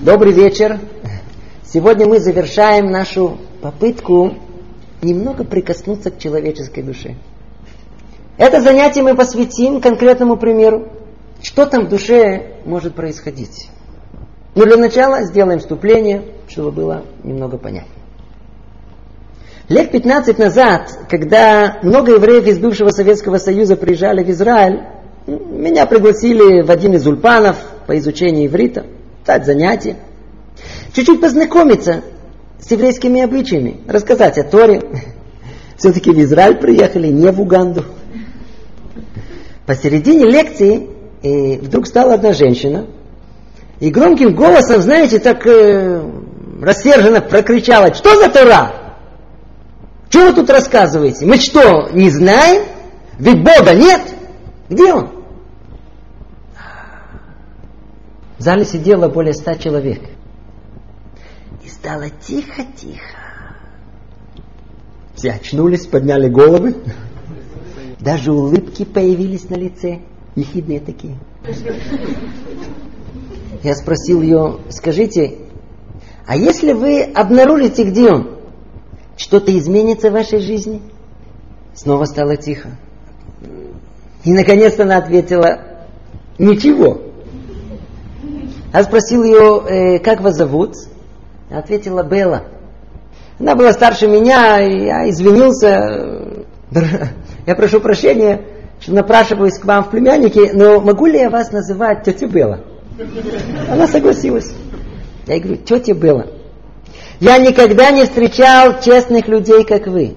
Добрый вечер. Сегодня мы завершаем нашу попытку немного прикоснуться к человеческой душе. Это занятие мы посвятим конкретному примеру. Что там в душе может происходить? Но для начала сделаем вступление, чтобы было немного понятнее. Лет 15 назад, когда много евреев из бывшего Советского Союза приезжали в Израиль, меня пригласили в один из ульпанов по изучению иврита, дать занятия, чуть-чуть познакомиться с еврейскими обычаями, рассказать о Торе. Все-таки в Израиль приехали, не в Уганду. Посередине лекции и вдруг стала одна женщина и громким голосом, знаете, так э, рассерженно прокричала, что за Тора? Что вы тут рассказываете? Мы что, не знаем? Ведь Бога нет. Где он? В зале сидело более ста человек. И стало тихо-тихо. Все очнулись, подняли головы. Даже улыбки появились на лице. Ехидные такие. Я спросил ее, скажите, а если вы обнаружите, где он, что-то изменится в вашей жизни? Снова стало тихо. И наконец-то она ответила, ничего. Я спросил ее, э, как вас зовут? Ответила Белла. Она была старше меня, и я извинился. Я прошу прощения, что напрашиваюсь к вам в племяннике, но могу ли я вас называть тетя Белла? Она согласилась. Я говорю, тетя Белла, я никогда не встречал честных людей, как вы.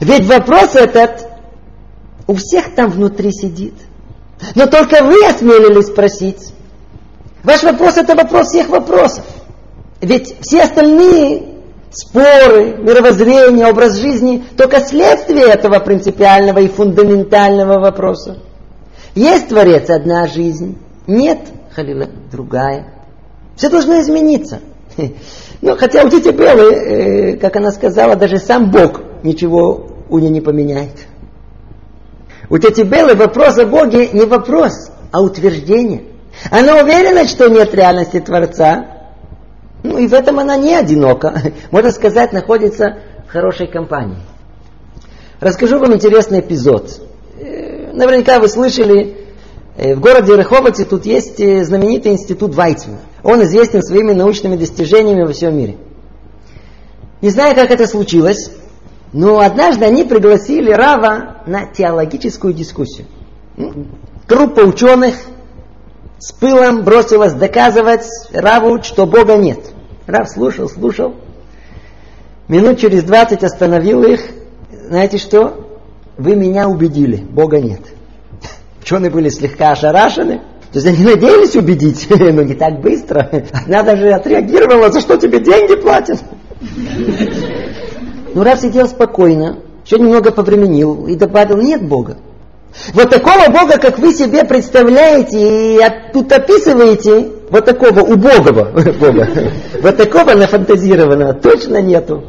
Ведь вопрос этот у всех там внутри сидит. Но только вы осмелились спросить. Ваш вопрос это вопрос всех вопросов. Ведь все остальные споры, мировоззрение, образ жизни только следствие этого принципиального и фундаментального вопроса. Есть Творец одна жизнь, нет, халила, другая. Все должно измениться. Ну, хотя у тети Беллы, э, как она сказала, даже сам Бог ничего у нее не поменяет. У тети Беллы вопрос о Боге не вопрос, а утверждение. Она уверена, что нет реальности Творца. Ну и в этом она не одинока. Можно сказать, находится в хорошей компании. Расскажу вам интересный эпизод. Э, наверняка вы слышали, э, в городе Реховоте тут есть э, знаменитый институт Вайцмана. Он известен своими научными достижениями во всем мире. Не знаю, как это случилось, но однажды они пригласили Рава на теологическую дискуссию. Группа ученых с пылом бросилась доказывать Раву, что Бога нет. Рав слушал, слушал. Минут через двадцать остановил их. Знаете что? Вы меня убедили, Бога нет. Ученые были слегка ошарашены. То есть они надеялись убедить, но не так быстро. Она даже отреагировала, за что тебе деньги платят. Ну, Рав сидел спокойно, еще немного повременил и добавил, нет Бога. Вот такого Бога, как вы себе представляете и тут описываете, вот такого убогого Бога, вот такого нафантазированного точно нету.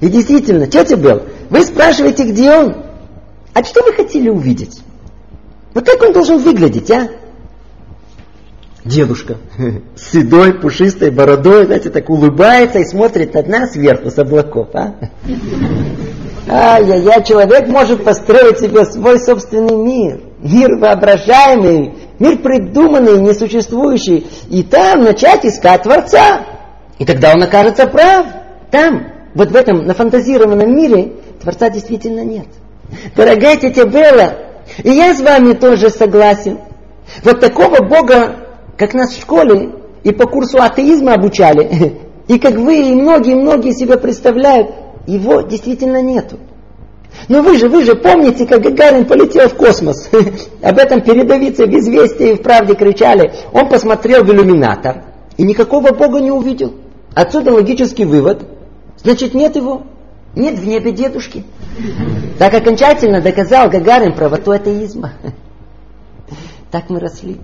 И действительно, тетя Белл, вы спрашиваете, где он? А что вы хотели увидеть? Вот как он должен выглядеть, а? Дедушка с седой, пушистой бородой, знаете, так улыбается и смотрит на нас сверху с облаков, а? Ай-яй-яй, человек может построить себе свой собственный мир. Мир воображаемый, мир придуманный, несуществующий. И там начать искать Творца. И тогда он окажется прав. Там, вот в этом нафантазированном мире, Творца действительно нет. Дорогая тетя Белла, и я с вами тоже согласен. Вот такого Бога, как нас в школе и по курсу атеизма обучали, и как вы и многие-многие себе представляют, его действительно нету. Но вы же, вы же помните, как Гагарин полетел в космос. Об этом передовицы в «Известии» и в «Правде» кричали. Он посмотрел в иллюминатор и никакого Бога не увидел. Отсюда логический вывод. Значит, нет его. Нет в небе дедушки. Так окончательно доказал Гагарин правоту атеизма. Так мы росли.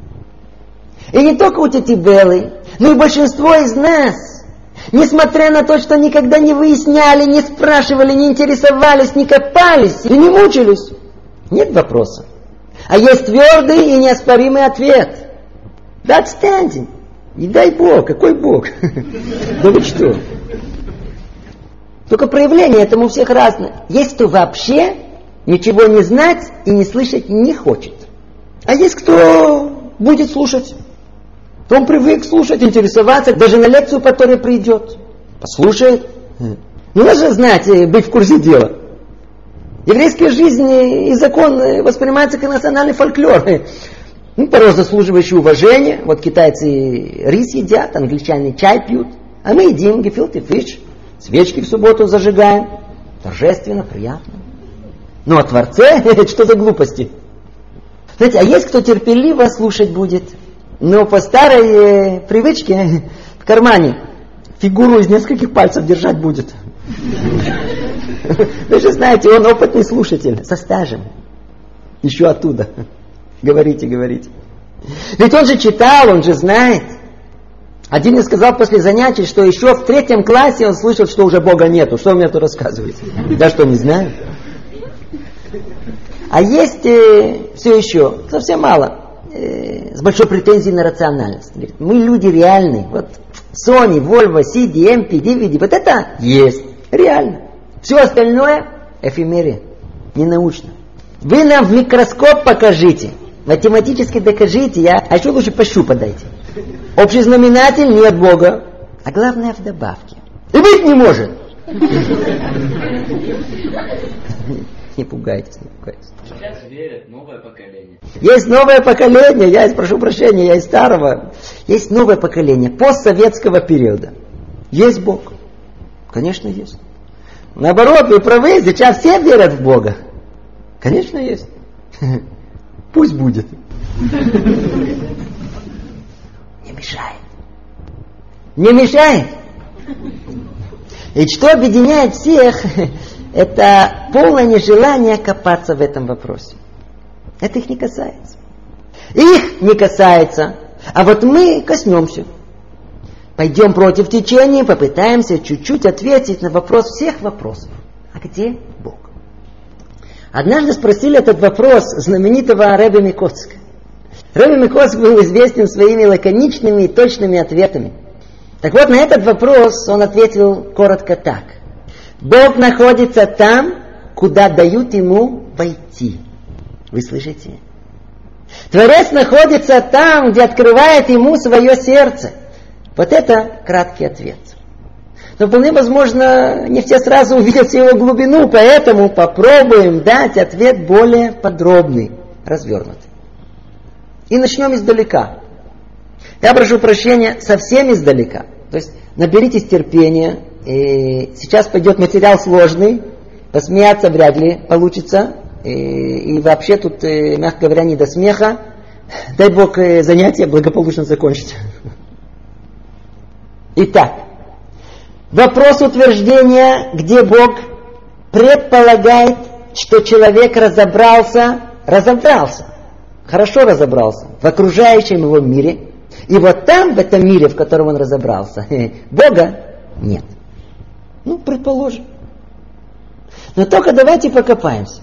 И не только у тети Беллы, но и большинство из нас, несмотря на то, что никогда не выясняли, не спрашивали, не интересовались, не копались и не мучились, нет вопроса. А есть твердый и неоспоримый ответ. Да отстаньте. Не дай Бог, какой Бог? Да вы что? Только проявление этому у всех разное. Есть кто вообще ничего не знать и не слышать не хочет. А есть кто будет слушать. Он привык слушать, интересоваться, даже на лекцию, которая придет. Послушает. Ну, надо же знать, быть в курсе дела. Еврейская жизнь и закон воспринимается как национальный фольклор. Ну, порой заслуживающий уважения. Вот китайцы рис едят, англичане чай пьют. А мы едим гефилти фиш. Свечки в субботу зажигаем. Торжественно, приятно. Ну, о Творце, что за глупости? Знаете, а есть кто терпеливо слушать будет, но по старой э, привычке в кармане фигуру из нескольких пальцев держать будет. Вы же знаете, он опытный слушатель, со стажем. Еще оттуда. Говорите, говорите. Ведь он же читал, он же знает. Один мне сказал после занятий, что еще в третьем классе он слышал, что уже Бога нету. Что вы мне тут рассказываете? Да что, не знаю. А есть э, все еще, совсем мало, э, с большой претензией на рациональность. Говорит, мы люди реальные. Вот Sony, Volvo, CD, MP, DVD, вот это есть, реально. Все остальное эфемерия, не научно. Вы нам в микроскоп покажите – Математически докажите, я, а еще лучше пощупать дайте. Общий знаменатель нет Бога, а главное в добавке. И быть не может. Не пугайтесь, не пугайтесь. Сейчас верят новое поколение. Есть новое поколение, я прошу прощения, я из старого. Есть новое поколение постсоветского периода. Есть Бог. Конечно, есть. Наоборот, вы правы, сейчас все верят в Бога. Конечно, есть. Пусть будет. Не мешает. Не мешает. И что объединяет всех, это полное нежелание копаться в этом вопросе. Это их не касается. Их не касается. А вот мы коснемся. Пойдем против течения, попытаемся чуть-чуть ответить на вопрос всех вопросов. А где Бог? Однажды спросили этот вопрос знаменитого Рэбби Микоцка. Рэбби Микоцк был известен своими лаконичными и точными ответами. Так вот, на этот вопрос он ответил коротко так. Бог находится там, куда дают ему войти. Вы слышите? Творец находится там, где открывает ему свое сердце. Вот это краткий ответ. Но вполне возможно, не все сразу увидят его глубину, поэтому попробуем дать ответ более подробный, развернутый. И начнем издалека. Я прошу прощения совсем издалека. То есть наберитесь терпения. И сейчас пойдет материал сложный. Посмеяться вряд ли получится. И, и вообще тут, э, мягко говоря, не до смеха. Дай Бог э, занятие благополучно закончить. Итак, Вопрос утверждения, где Бог предполагает, что человек разобрался, разобрался, хорошо разобрался в окружающем его мире. И вот там, в этом мире, в котором он разобрался, Бога нет. Ну, предположим. Но только давайте покопаемся.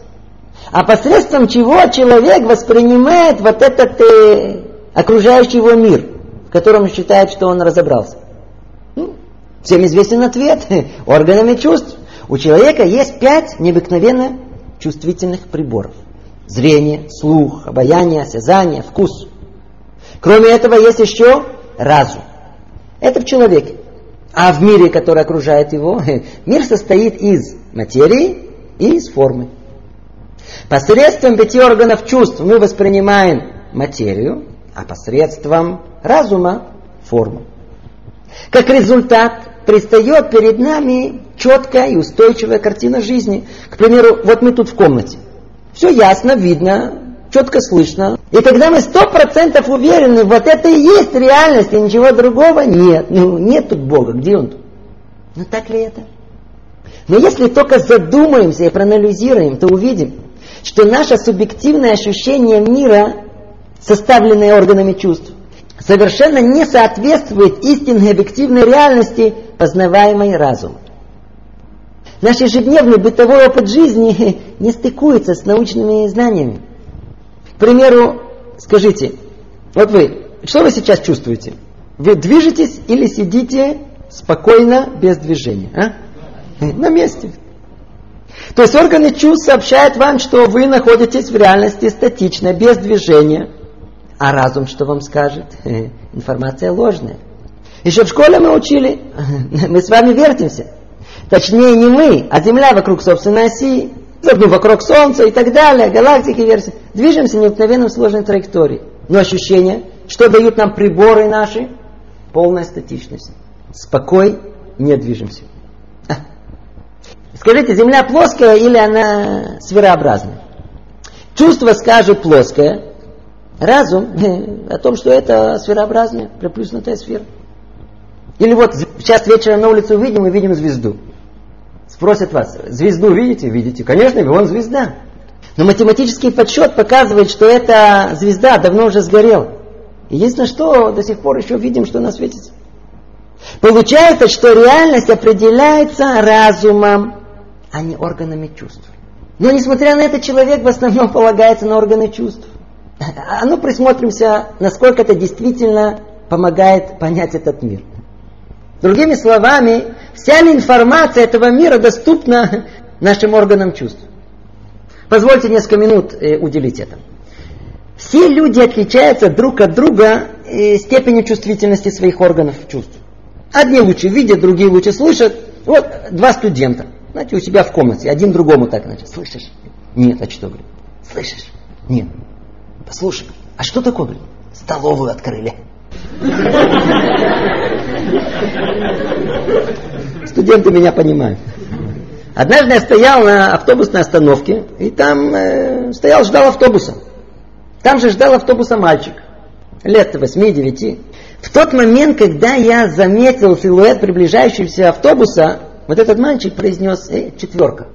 А посредством чего человек воспринимает вот этот э, окружающий его мир, в котором считает, что он разобрался? Всем известен ответ. Органами чувств. У человека есть пять необыкновенно чувствительных приборов. Зрение, слух, обаяние, осязание, вкус. Кроме этого есть еще разум. Это в человеке. А в мире, который окружает его, мир состоит из материи и из формы. Посредством пяти органов чувств мы воспринимаем материю, а посредством разума – форму. Как результат, предстает перед нами четкая и устойчивая картина жизни. К примеру, вот мы тут в комнате. Все ясно, видно, четко слышно. И когда мы сто процентов уверены, вот это и есть реальность, и ничего другого нет. Ну, нет тут Бога, где Он тут? Ну, так ли это? Но если только задумаемся и проанализируем, то увидим, что наше субъективное ощущение мира, составленное органами чувств, совершенно не соответствует истинной объективной реальности, познаваемой разумом. Наш ежедневный бытовой опыт жизни не стыкуется с научными знаниями. Примеру, скажите, вот вы что вы сейчас чувствуете? Вы движетесь или сидите спокойно, без движения? А? На месте. То есть органы чувств сообщают вам, что вы находитесь в реальности статично, без движения. А разум что вам скажет? Информация ложная. Еще в школе мы учили, мы с вами вертимся. Точнее не мы, а Земля вокруг собственной оси, ну, вокруг Солнца и так далее, галактики версии. Движемся необыкновенно в сложной траектории. Но ощущение, что дают нам приборы наши? Полная статичность. Спокой, не движемся. А. Скажите, Земля плоская или она сферообразная? Чувство скажет плоское, разум о том, что это сферообразная, приплюснутая сфера. Или вот сейчас вечером на улице увидим и видим звезду. Спросят вас, звезду видите? Видите. Конечно, вон звезда. Но математический подсчет показывает, что эта звезда давно уже сгорела. Единственное, что до сих пор еще видим, что она светится. Получается, что реальность определяется разумом, а не органами чувств. Но несмотря на это, человек в основном полагается на органы чувств. А ну присмотримся, насколько это действительно помогает понять этот мир. Другими словами, вся информация этого мира доступна нашим органам чувств. Позвольте несколько минут э, уделить этому. Все люди отличаются друг от друга э, степенью чувствительности своих органов чувств. Одни лучше видят, другие лучше слышат. Вот два студента, знаете, у себя в комнате, один другому так, значит, слышишь? Нет, а что, говорит? Слышишь? Нет. Послушай, а что такое, говорит? Столовую открыли. Студенты меня понимают. Однажды я стоял на автобусной остановке, и там э, стоял, ждал автобуса. Там же ждал автобуса мальчик, лет 8-9. В тот момент, когда я заметил силуэт приближающегося автобуса, вот этот мальчик произнес «Эй, четверка».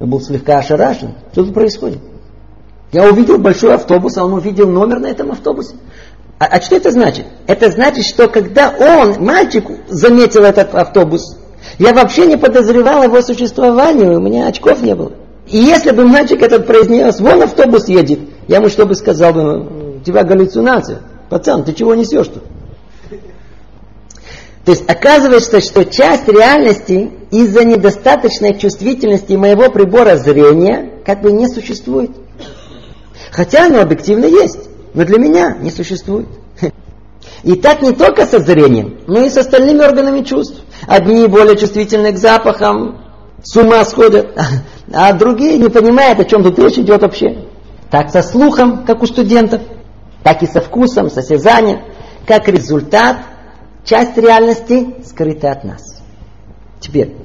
Я был слегка ошарашен. Что тут происходит? Я увидел большой автобус, а он увидел номер на этом автобусе. А, а что это значит? Это значит, что когда он, мальчик, заметил этот автобус, я вообще не подозревал его существовании, у меня очков не было. И если бы мальчик этот произнес, вон автобус едет, я ему что бы сказал бы, у тебя галлюцинация. Пацан, ты чего несешь тут? То есть оказывается, что часть реальности из-за недостаточной чувствительности моего прибора зрения как бы не существует. Хотя оно объективно есть, но для меня не существует. И так не только со зрением, но и с остальными органами чувств. Одни более чувствительны к запахам, с ума сходят, а другие не понимают, о чем тут речь идет вообще. Так со слухом, как у студентов, так и со вкусом, с осязанием. Как результат, часть реальности скрыта от нас. Теперь,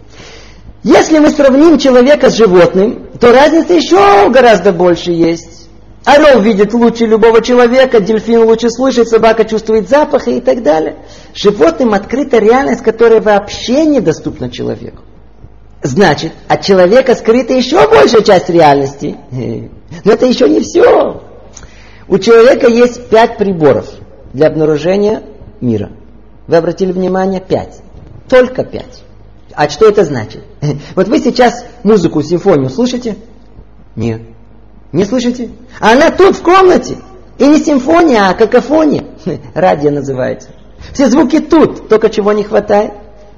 если мы сравним человека с животным, то разница еще гораздо больше есть. Орел видит лучше любого человека, дельфин лучше слышит, собака чувствует запахи и так далее. Животным открыта реальность, которая вообще недоступна человеку. Значит, от человека скрыта еще большая часть реальности. Но это еще не все. У человека есть пять приборов для обнаружения мира. Вы обратили внимание? Пять. Только пять. А что это значит? Вот вы сейчас музыку, симфонию слышите? Нет. Не слышите? Она тут, в комнате. И не симфония, а какофония. Радио называется. Все звуки тут, только чего не хватает?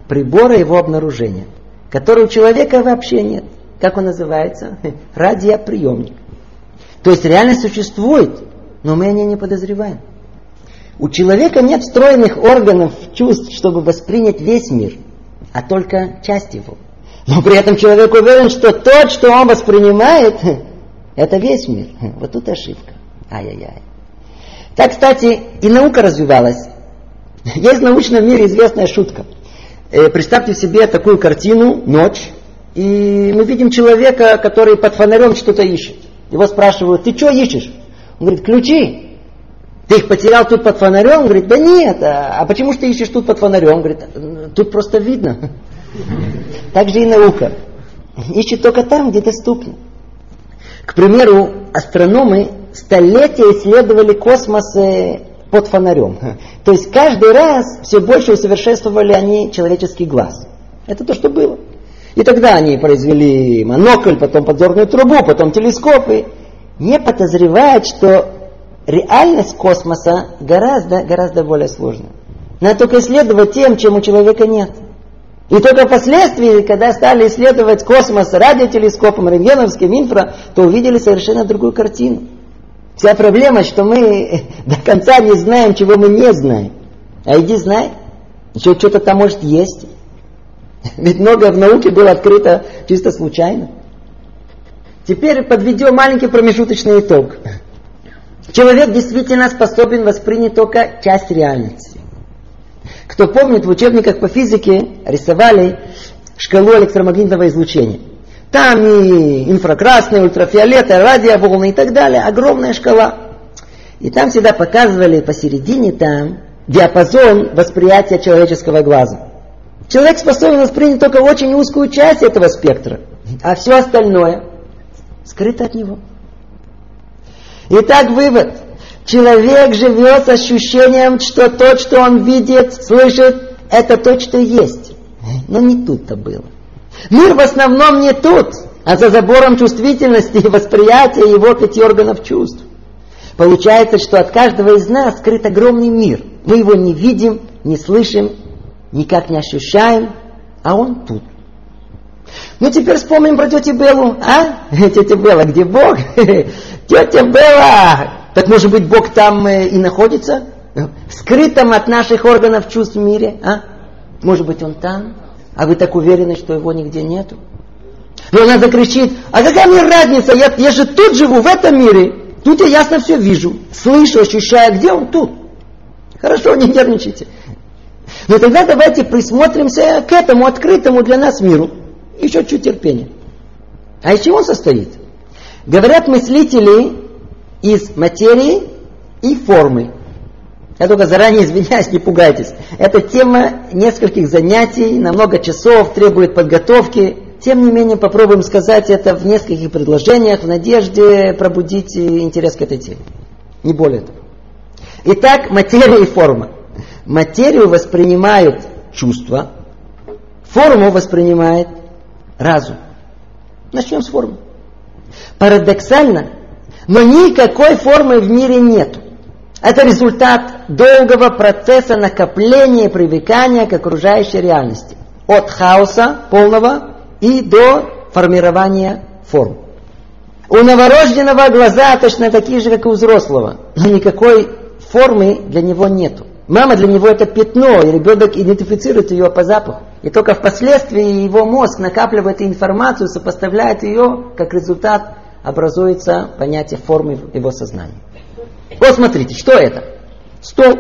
Прибора его обнаружения, который у человека вообще нет. Как он называется? Радиоприемник. То есть реальность существует, но мы о ней не подозреваем. У человека нет встроенных органов чувств, чтобы воспринять весь мир, а только часть его. Но при этом человек уверен, что то, что он воспринимает, это весь мир. Вот тут ошибка. Ай-яй-яй. Так, кстати, и наука развивалась. Есть в научном мире известная шутка. Э, представьте себе такую картину, ночь, и мы видим человека, который под фонарем что-то ищет. Его спрашивают, ты что ищешь? Он говорит, ключи. Ты их потерял тут под фонарем? Он говорит, да нет, а, а почему же ты ищешь тут под фонарем? Он говорит, тут просто видно. Так же и наука. Ищет только там, где доступно. К примеру, астрономы столетия исследовали космос под фонарем. То есть каждый раз все больше усовершенствовали они человеческий глаз. Это то, что было. И тогда они произвели монокль, потом подзорную трубу, потом телескопы, не подозревают, что реальность космоса гораздо, гораздо более сложная. Надо только исследовать тем, чем у человека нет. И только впоследствии, когда стали исследовать космос радиотелескопом, рентгеновским, инфра, то увидели совершенно другую картину. Вся проблема, что мы до конца не знаем, чего мы не знаем. А иди знай, еще что-то там может есть. Ведь многое в науке было открыто чисто случайно. Теперь подведем маленький промежуточный итог. Человек действительно способен воспринять только часть реальности. Кто помнит, в учебниках по физике рисовали шкалу электромагнитного излучения. Там и инфракрасные, ультрафиолеты, радиоволны и так далее. Огромная шкала. И там всегда показывали посередине там диапазон восприятия человеческого глаза. Человек способен воспринять только очень узкую часть этого спектра, а все остальное скрыто от него. Итак, вывод. Человек живет с ощущением, что то, что он видит, слышит, это то, что есть. Но не тут-то было. Мир в основном не тут, а за забором чувствительности и восприятия его пяти органов чувств. Получается, что от каждого из нас скрыт огромный мир. Мы его не видим, не слышим, никак не ощущаем, а он тут. Ну, теперь вспомним про тетю Беллу. А? Тетя Белла, где Бог? Тетя Белла! Так может быть Бог там э, и находится? В скрытом от наших органов чувств мире? А? Может быть он там? А вы так уверены, что его нигде нету? И она закричит, а какая мне разница, я, я же тут живу, в этом мире. Тут я ясно все вижу, слышу, ощущаю, где он тут. Хорошо, не нервничайте. Но тогда давайте присмотримся к этому открытому для нас миру. Еще чуть терпения. А из чего он состоит? Говорят мыслители из материи и формы. Я только заранее извиняюсь, не пугайтесь. Эта тема нескольких занятий, на много часов, требует подготовки. Тем не менее, попробуем сказать это в нескольких предложениях, в надежде пробудить интерес к этой теме. Не более того. Итак, материя и форма. Материю воспринимают чувства, форму воспринимает разум. Начнем с формы. Парадоксально, но никакой формы в мире нет. Это результат долгого процесса накопления и привыкания к окружающей реальности. От хаоса полного и до формирования форм. У новорожденного глаза точно такие же, как у взрослого, но никакой формы для него нету. Мама для него это пятно, и ребенок идентифицирует ее по запаху. И только впоследствии его мозг накапливает информацию, сопоставляет ее, как результат образуется понятие формы его сознания. Вот смотрите, что это? Стол.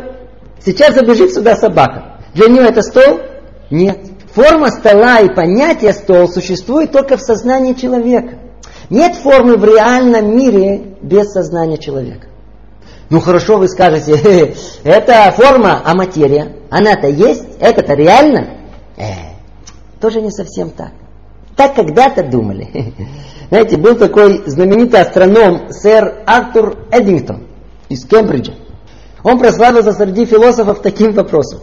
Сейчас забежит сюда собака. Для нее это стол? Нет. Форма стола и понятие стол существует только в сознании человека. Нет формы в реальном мире без сознания человека. Ну хорошо, вы скажете, это форма, а материя. Она-то есть, это-то реально. Э, тоже не совсем так. Так когда-то думали. Знаете, был такой знаменитый астроном сэр Артур Эддингтон из Кембриджа. Он прославился среди философов таким вопросом.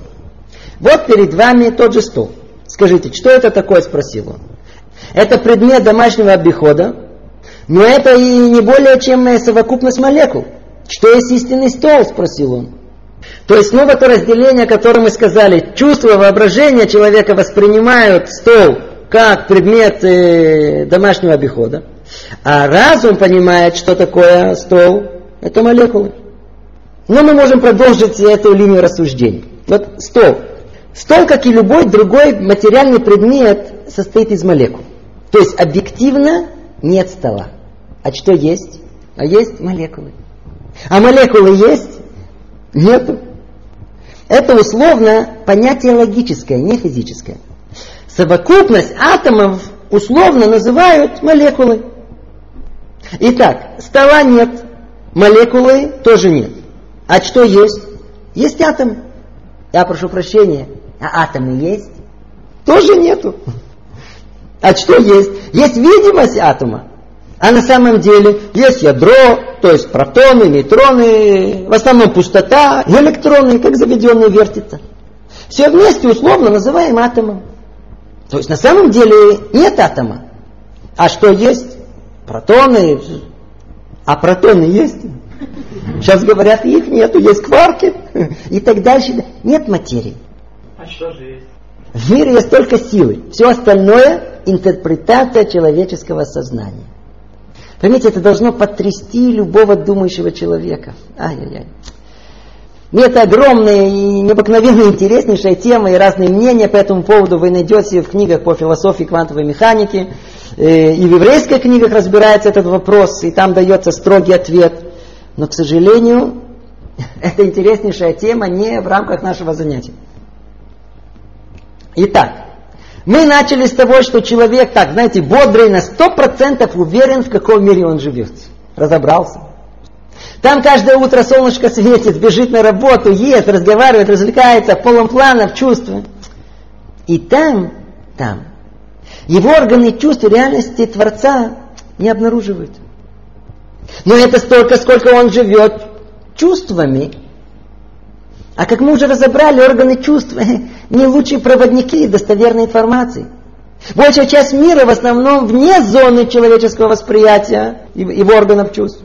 Вот перед вами тот же стол. Скажите, что это такое, спросил он. Это предмет домашнего обихода, но это и не более чем совокупность молекул. Что есть истинный стол, спросил он. То есть снова то разделение, о котором мы сказали, чувство, воображение человека воспринимают стол как предмет э, домашнего обихода, а разум понимает, что такое стол, это молекулы. Но мы можем продолжить эту линию рассуждений. Вот стол. Стол, как и любой другой материальный предмет, состоит из молекул. То есть объективно нет стола. А что есть? А есть молекулы. А молекулы есть? Нету. Это условно понятие логическое, не физическое. Совокупность атомов условно называют молекулы. Итак, стола нет, молекулы тоже нет. А что есть? Есть атомы. Я прошу прощения, а атомы есть? Тоже нету. А что есть? Есть видимость атома. А на самом деле есть ядро, то есть протоны, нейтроны, в основном пустота, электроны, как заведенные вертятся. Все вместе условно называем атомом. То есть на самом деле нет атома. А что есть? Протоны. А протоны есть? Сейчас говорят, их нету, есть кварки и так дальше. Нет материи. А что же есть? В мире есть только силы. Все остальное – интерпретация человеческого сознания. Поймите, это должно потрясти любого думающего человека. Ай-яй-яй. И это огромная и необыкновенно интереснейшая тема и разные мнения по этому поводу вы найдете в книгах по философии квантовой механики. Э, и в еврейских книгах разбирается этот вопрос, и там дается строгий ответ. Но, к сожалению, это интереснейшая тема не в рамках нашего занятия. Итак, мы начали с того, что человек, так, знаете, бодрый, на сто процентов уверен, в каком мире он живет. Разобрался. Там каждое утро солнышко светит, бежит на работу, ест, разговаривает, развлекается, полон планов, чувств. И там, там, его органы чувств реальности Творца не обнаруживают. Но это столько, сколько он живет чувствами. А как мы уже разобрали, органы чувств не лучшие проводники достоверной информации. Большая часть мира в основном вне зоны человеческого восприятия его органов чувств.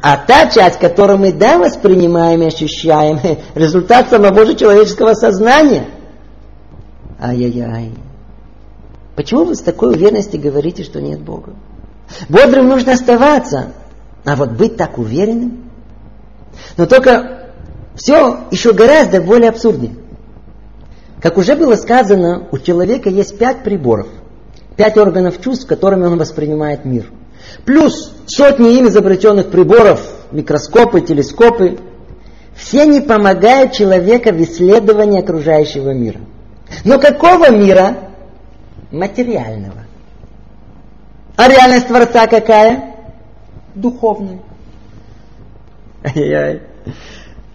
А та часть, которую мы да воспринимаем и ощущаем, результат самого же человеческого сознания. Ай-яй-яй. Почему вы с такой уверенностью говорите, что нет Бога? Бодрым нужно оставаться, а вот быть так уверенным. Но только все еще гораздо более абсурднее. Как уже было сказано, у человека есть пять приборов, пять органов чувств, которыми он воспринимает мир – Плюс сотни им изобретенных приборов, микроскопы, телескопы. Все они помогают человеку в исследовании окружающего мира. Но какого мира? Материального. А реальность Творца какая? Духовная. Ай-яй.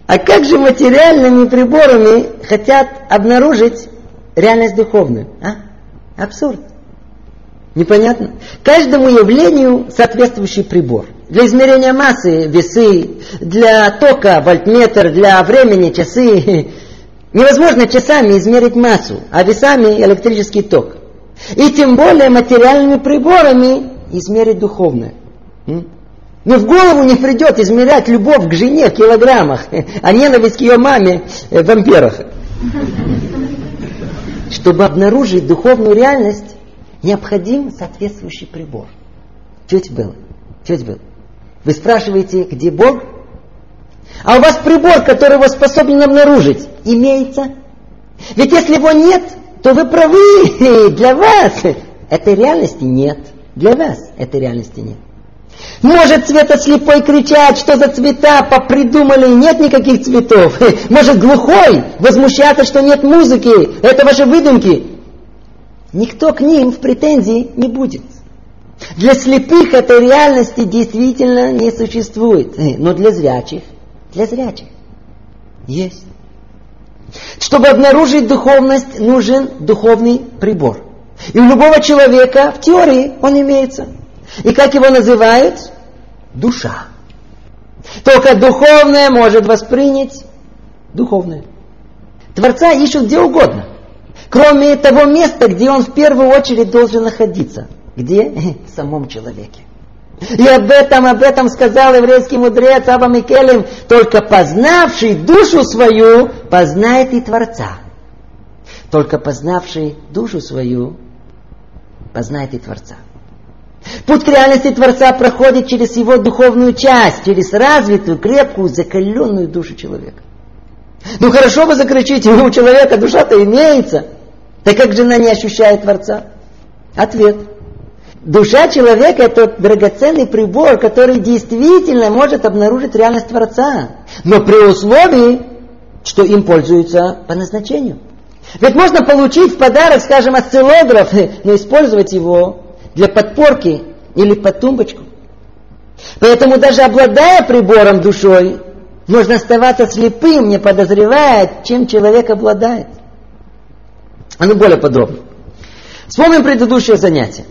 А как же материальными приборами хотят обнаружить реальность духовную? А? Абсурд. Непонятно? Каждому явлению соответствующий прибор. Для измерения массы весы, для тока вольтметр, для времени часы. Невозможно часами измерить массу, а весами электрический ток. И тем более материальными приборами измерить духовное. Но в голову не придет измерять любовь к жене в килограммах, а ненависть к ее маме в амперах. Чтобы обнаружить духовную реальность, необходим соответствующий прибор. Чуть было. Чуть было. Вы спрашиваете, где Бог? А у вас прибор, который его способен обнаружить, имеется? Ведь если его нет, то вы правы. Для вас этой реальности нет. Для вас этой реальности нет. Может цветослепой кричать, что за цвета попридумали, нет никаких цветов. Может глухой возмущаться, что нет музыки, это ваши выдумки никто к ним в претензии не будет. Для слепых этой реальности действительно не существует, э, но для зрячих, для зрячих есть. Чтобы обнаружить духовность, нужен духовный прибор. И у любого человека в теории он имеется. И как его называют? Душа. Только духовное может воспринять духовное. Творца ищут где угодно кроме того места, где он в первую очередь должен находиться. Где? В самом человеке. И об этом, об этом сказал еврейский мудрец Аба Микелем, только познавший душу свою, познает и Творца. Только познавший душу свою, познает и Творца. Путь к реальности Творца проходит через его духовную часть, через развитую, крепкую, закаленную душу человека. Ну хорошо вы закричите, у человека душа-то имеется – так как жена не ощущает Творца? Ответ. Душа человека – это драгоценный прибор, который действительно может обнаружить реальность Творца. Но при условии, что им пользуются по назначению. Ведь можно получить в подарок, скажем, осциллограф, но использовать его для подпорки или под тумбочку. Поэтому даже обладая прибором душой, можно оставаться слепым, не подозревая, чем человек обладает. А ну более подробно. Вспомним предыдущее занятие.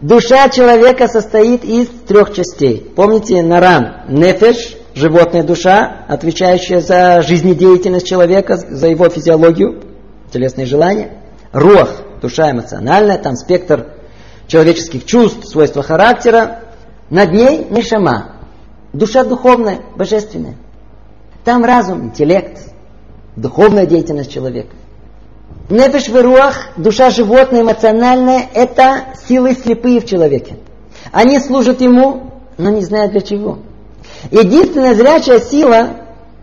Душа человека состоит из трех частей. Помните, наран, нефеш, животная душа, отвечающая за жизнедеятельность человека, за его физиологию, телесные желания. Рух, душа эмоциональная, там спектр человеческих чувств, свойства характера. Над ней нишама, душа духовная, божественная. Там разум, интеллект, духовная деятельность человека. Нефеш веруах, душа животная, эмоциональная, это силы слепые в человеке. Они служат ему, но не знают для чего. Единственная зрячая сила,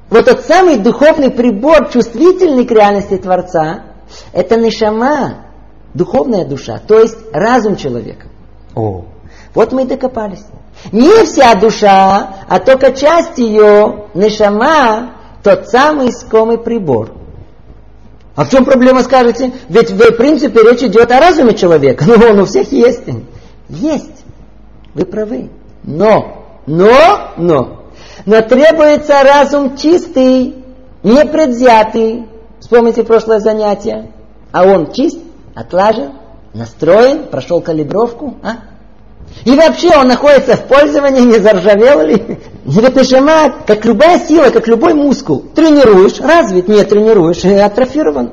вот тот самый духовный прибор, чувствительный к реальности Творца, это нишама, духовная душа, то есть разум человека. О, вот мы и докопались. Не вся душа, а только часть ее, нишама, тот самый искомый прибор. А в чем проблема, скажете? Ведь в принципе речь идет о разуме человека. Ну, он у всех есть. Есть. Вы правы. Но, но, но, но требуется разум чистый, непредвзятый. Вспомните прошлое занятие. А он чист, отлажен, настроен, прошел калибровку. А? И вообще он находится в пользовании, не заржавел ли? Нажимает, как любая сила, как любой мускул. Тренируешь, развит, не тренируешь, и атрофирован.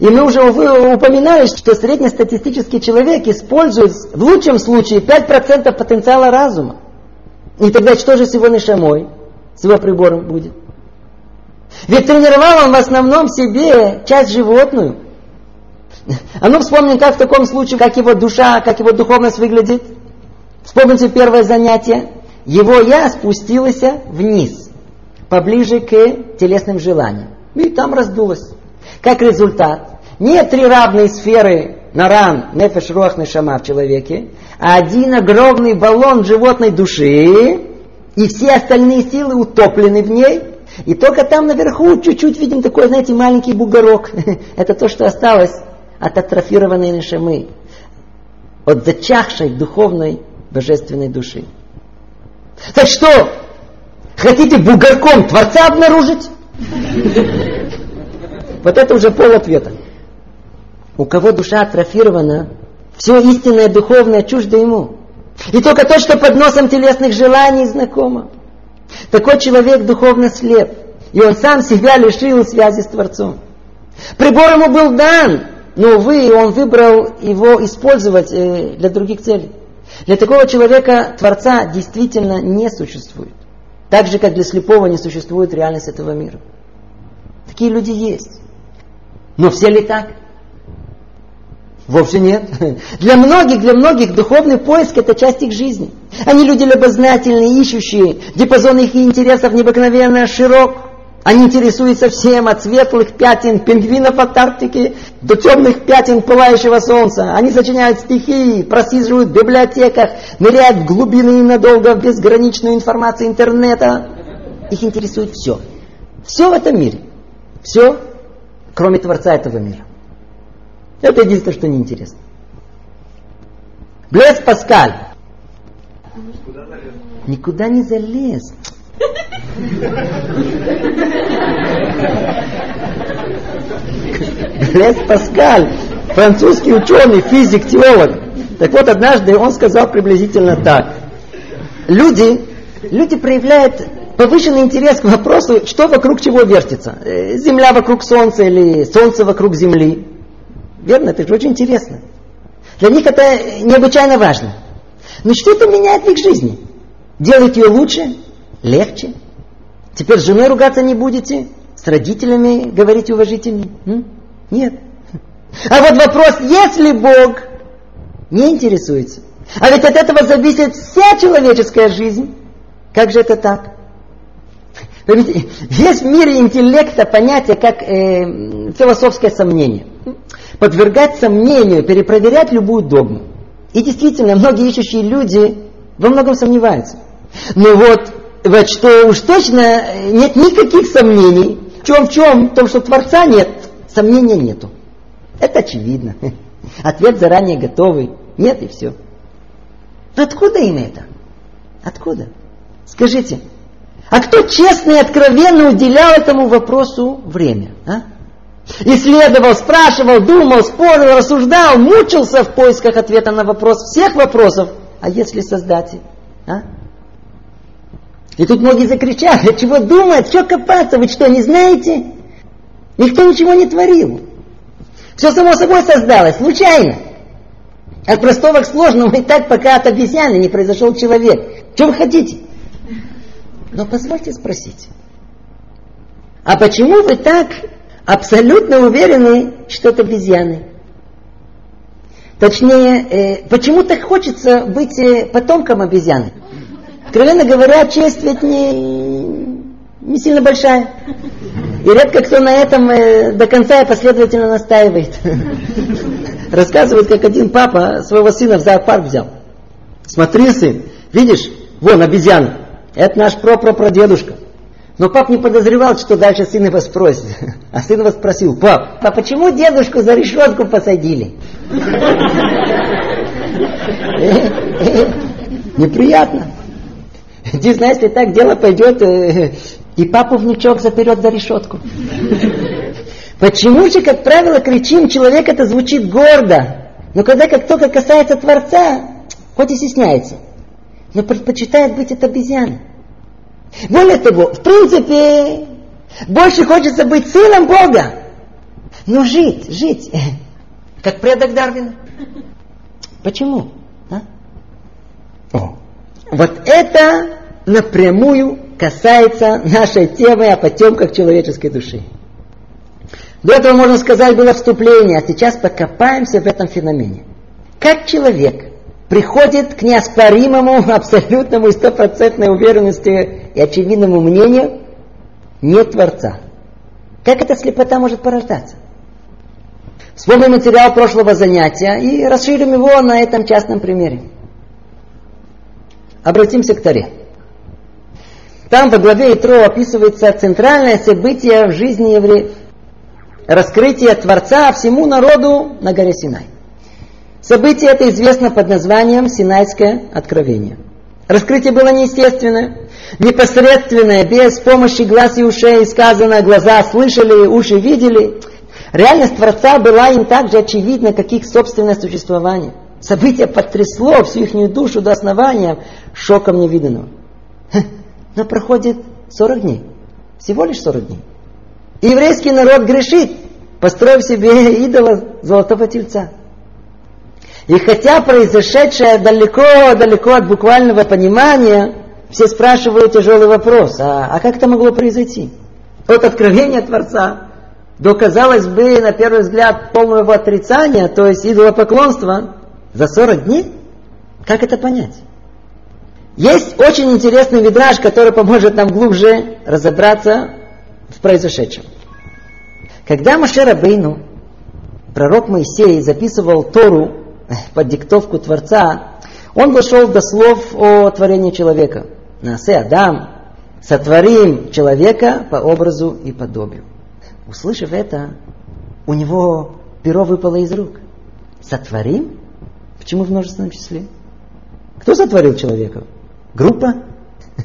И мы уже упоминали, что среднестатистический человек использует в лучшем случае 5% потенциала разума. И тогда что же с его нишамой, с его прибором будет? Ведь тренировал он в основном себе часть животную. А ну вспомним, как в таком случае, как его душа, как его духовность выглядит. Вспомните первое занятие. Его я спустилась вниз, поближе к телесным желаниям. И там раздулось. Как результат, не три равные сферы наран, нефеш, руах, нешама в человеке, а один огромный баллон животной души, и все остальные силы утоплены в ней, и только там наверху чуть-чуть видим такой, знаете, маленький бугорок. Это то, что осталось от атрофированной нешамы, от зачахшей духовной божественной души. Так что, хотите бугорком Творца обнаружить? Вот это уже пол ответа. У кого душа атрофирована, все истинное духовное чуждо ему. И только то, что под носом телесных желаний знакомо. Такой человек духовно слеп. И он сам себя лишил связи с Творцом. Прибор ему был дан, но, увы, он выбрал его использовать э, для других целей. Для такого человека Творца действительно не существует. Так же, как для слепого не существует реальность этого мира. Такие люди есть. Но все ли так? Вовсе нет. Для многих, для многих духовный поиск – это часть их жизни. Они люди любознательные, ищущие. Диапазон их интересов необыкновенно широк. Они интересуются всем, от светлых пятен пингвинов от Арктики до темных пятен пылающего солнца. Они сочиняют стихи, просиживают в библиотеках, ныряют в глубины надолго в безграничную информацию интернета. Их интересует все. Все в этом мире. Все, кроме Творца этого мира. Это единственное, что неинтересно. Блес Паскаль. Никуда не залез. Блес Паскаль, французский ученый, физик, теолог. Так вот, однажды он сказал приблизительно так. Люди, люди проявляют повышенный интерес к вопросу, что вокруг чего вертится. Э, Земля вокруг Солнца или Солнце вокруг Земли. Верно? Это же очень интересно. Для них это необычайно важно. Но что это меняет в их жизни? Делает ее лучше, легче, Теперь с женой ругаться не будете? С родителями говорить уважительнее? Нет. А вот вопрос, если Бог не интересуется, а ведь от этого зависит вся человеческая жизнь, как же это так? Есть в мире интеллекта понятие как э, философское сомнение. Подвергать сомнению, перепроверять любую догму. И действительно, многие ищущие люди во многом сомневаются. Но вот вот что уж точно нет никаких сомнений. В чем, в чем? В том, что Творца нет, сомнения нету. Это очевидно. Ответ заранее готовый. Нет и все. Откуда им это? Откуда? Скажите, а кто честно и откровенно уделял этому вопросу время? А? Исследовал, спрашивал, думал, спорил, рассуждал, мучился в поисках ответа на вопрос всех вопросов. А если Создатель? А? И тут многие закричали, чего думать, что копаться, вы что, не знаете? Никто ничего не творил. Все само собой создалось, случайно. От простого к сложному и так, пока от обезьяны не произошел человек. Что вы хотите? Но позвольте спросить. А почему вы так абсолютно уверены, что это обезьяны? Точнее, э, почему так хочется быть э, потомком обезьяны? Откровенно говоря, честь ведь не, не сильно большая. И редко кто на этом э, до конца и последовательно настаивает. Рассказывает, как один папа своего сына в зоопарк взял. Смотри, сын, видишь, вон обезьяна. Это наш про-про-прадедушка. Но пап не подозревал, что дальше сын его спросит. А сын его спросил, пап, а почему дедушку за решетку посадили? Неприятно. Действительно, если так дело пойдет, э, и папу внучок заперет за решетку. Почему же, как правило, кричим, человек это звучит гордо, но когда как только касается Творца, хоть и стесняется, но предпочитает быть это обезьяной. Более того, в принципе, больше хочется быть сыном Бога. Но жить, жить, как предок Дарвина. Почему? А? О, вот это напрямую касается нашей темы о потемках человеческой души. До этого, можно сказать, было вступление, а сейчас покопаемся в этом феномене. Как человек приходит к неоспоримому, абсолютному и стопроцентной уверенности и очевидному мнению нет Творца. Как эта слепота может порождаться? Вспомним материал прошлого занятия и расширим его на этом частном примере. Обратимся к Таре. Там во главе Итро описывается центральное событие в жизни евреев. Раскрытие Творца всему народу на горе Синай. Событие это известно под названием Синайское откровение. Раскрытие было неестественное, непосредственное, без помощи глаз и ушей сказано, глаза слышали, уши видели. Реальность Творца была им так же очевидна, как их собственное существование. Событие потрясло всю их душу до основания шоком невиданного. Но проходит 40 дней. Всего лишь 40 дней. И еврейский народ грешит, построив себе идола золотого тельца. И хотя произошедшее далеко-далеко от буквального понимания, все спрашивают тяжелый вопрос, а, а как это могло произойти? От откровения Творца до, казалось бы, на первый взгляд, полного отрицания, то есть идолопоклонства, за 40 дней? Как это понять? Есть очень интересный видраж, который поможет нам глубже разобраться в произошедшем. Когда Машера Бейну, пророк Моисей, записывал Тору под диктовку Творца, он дошел до слов о творении человека. Насе Адам, сотворим человека по образу и подобию. Услышав это, у него перо выпало из рук. Сотворим? Почему в множественном числе? Кто сотворил человека? Группа?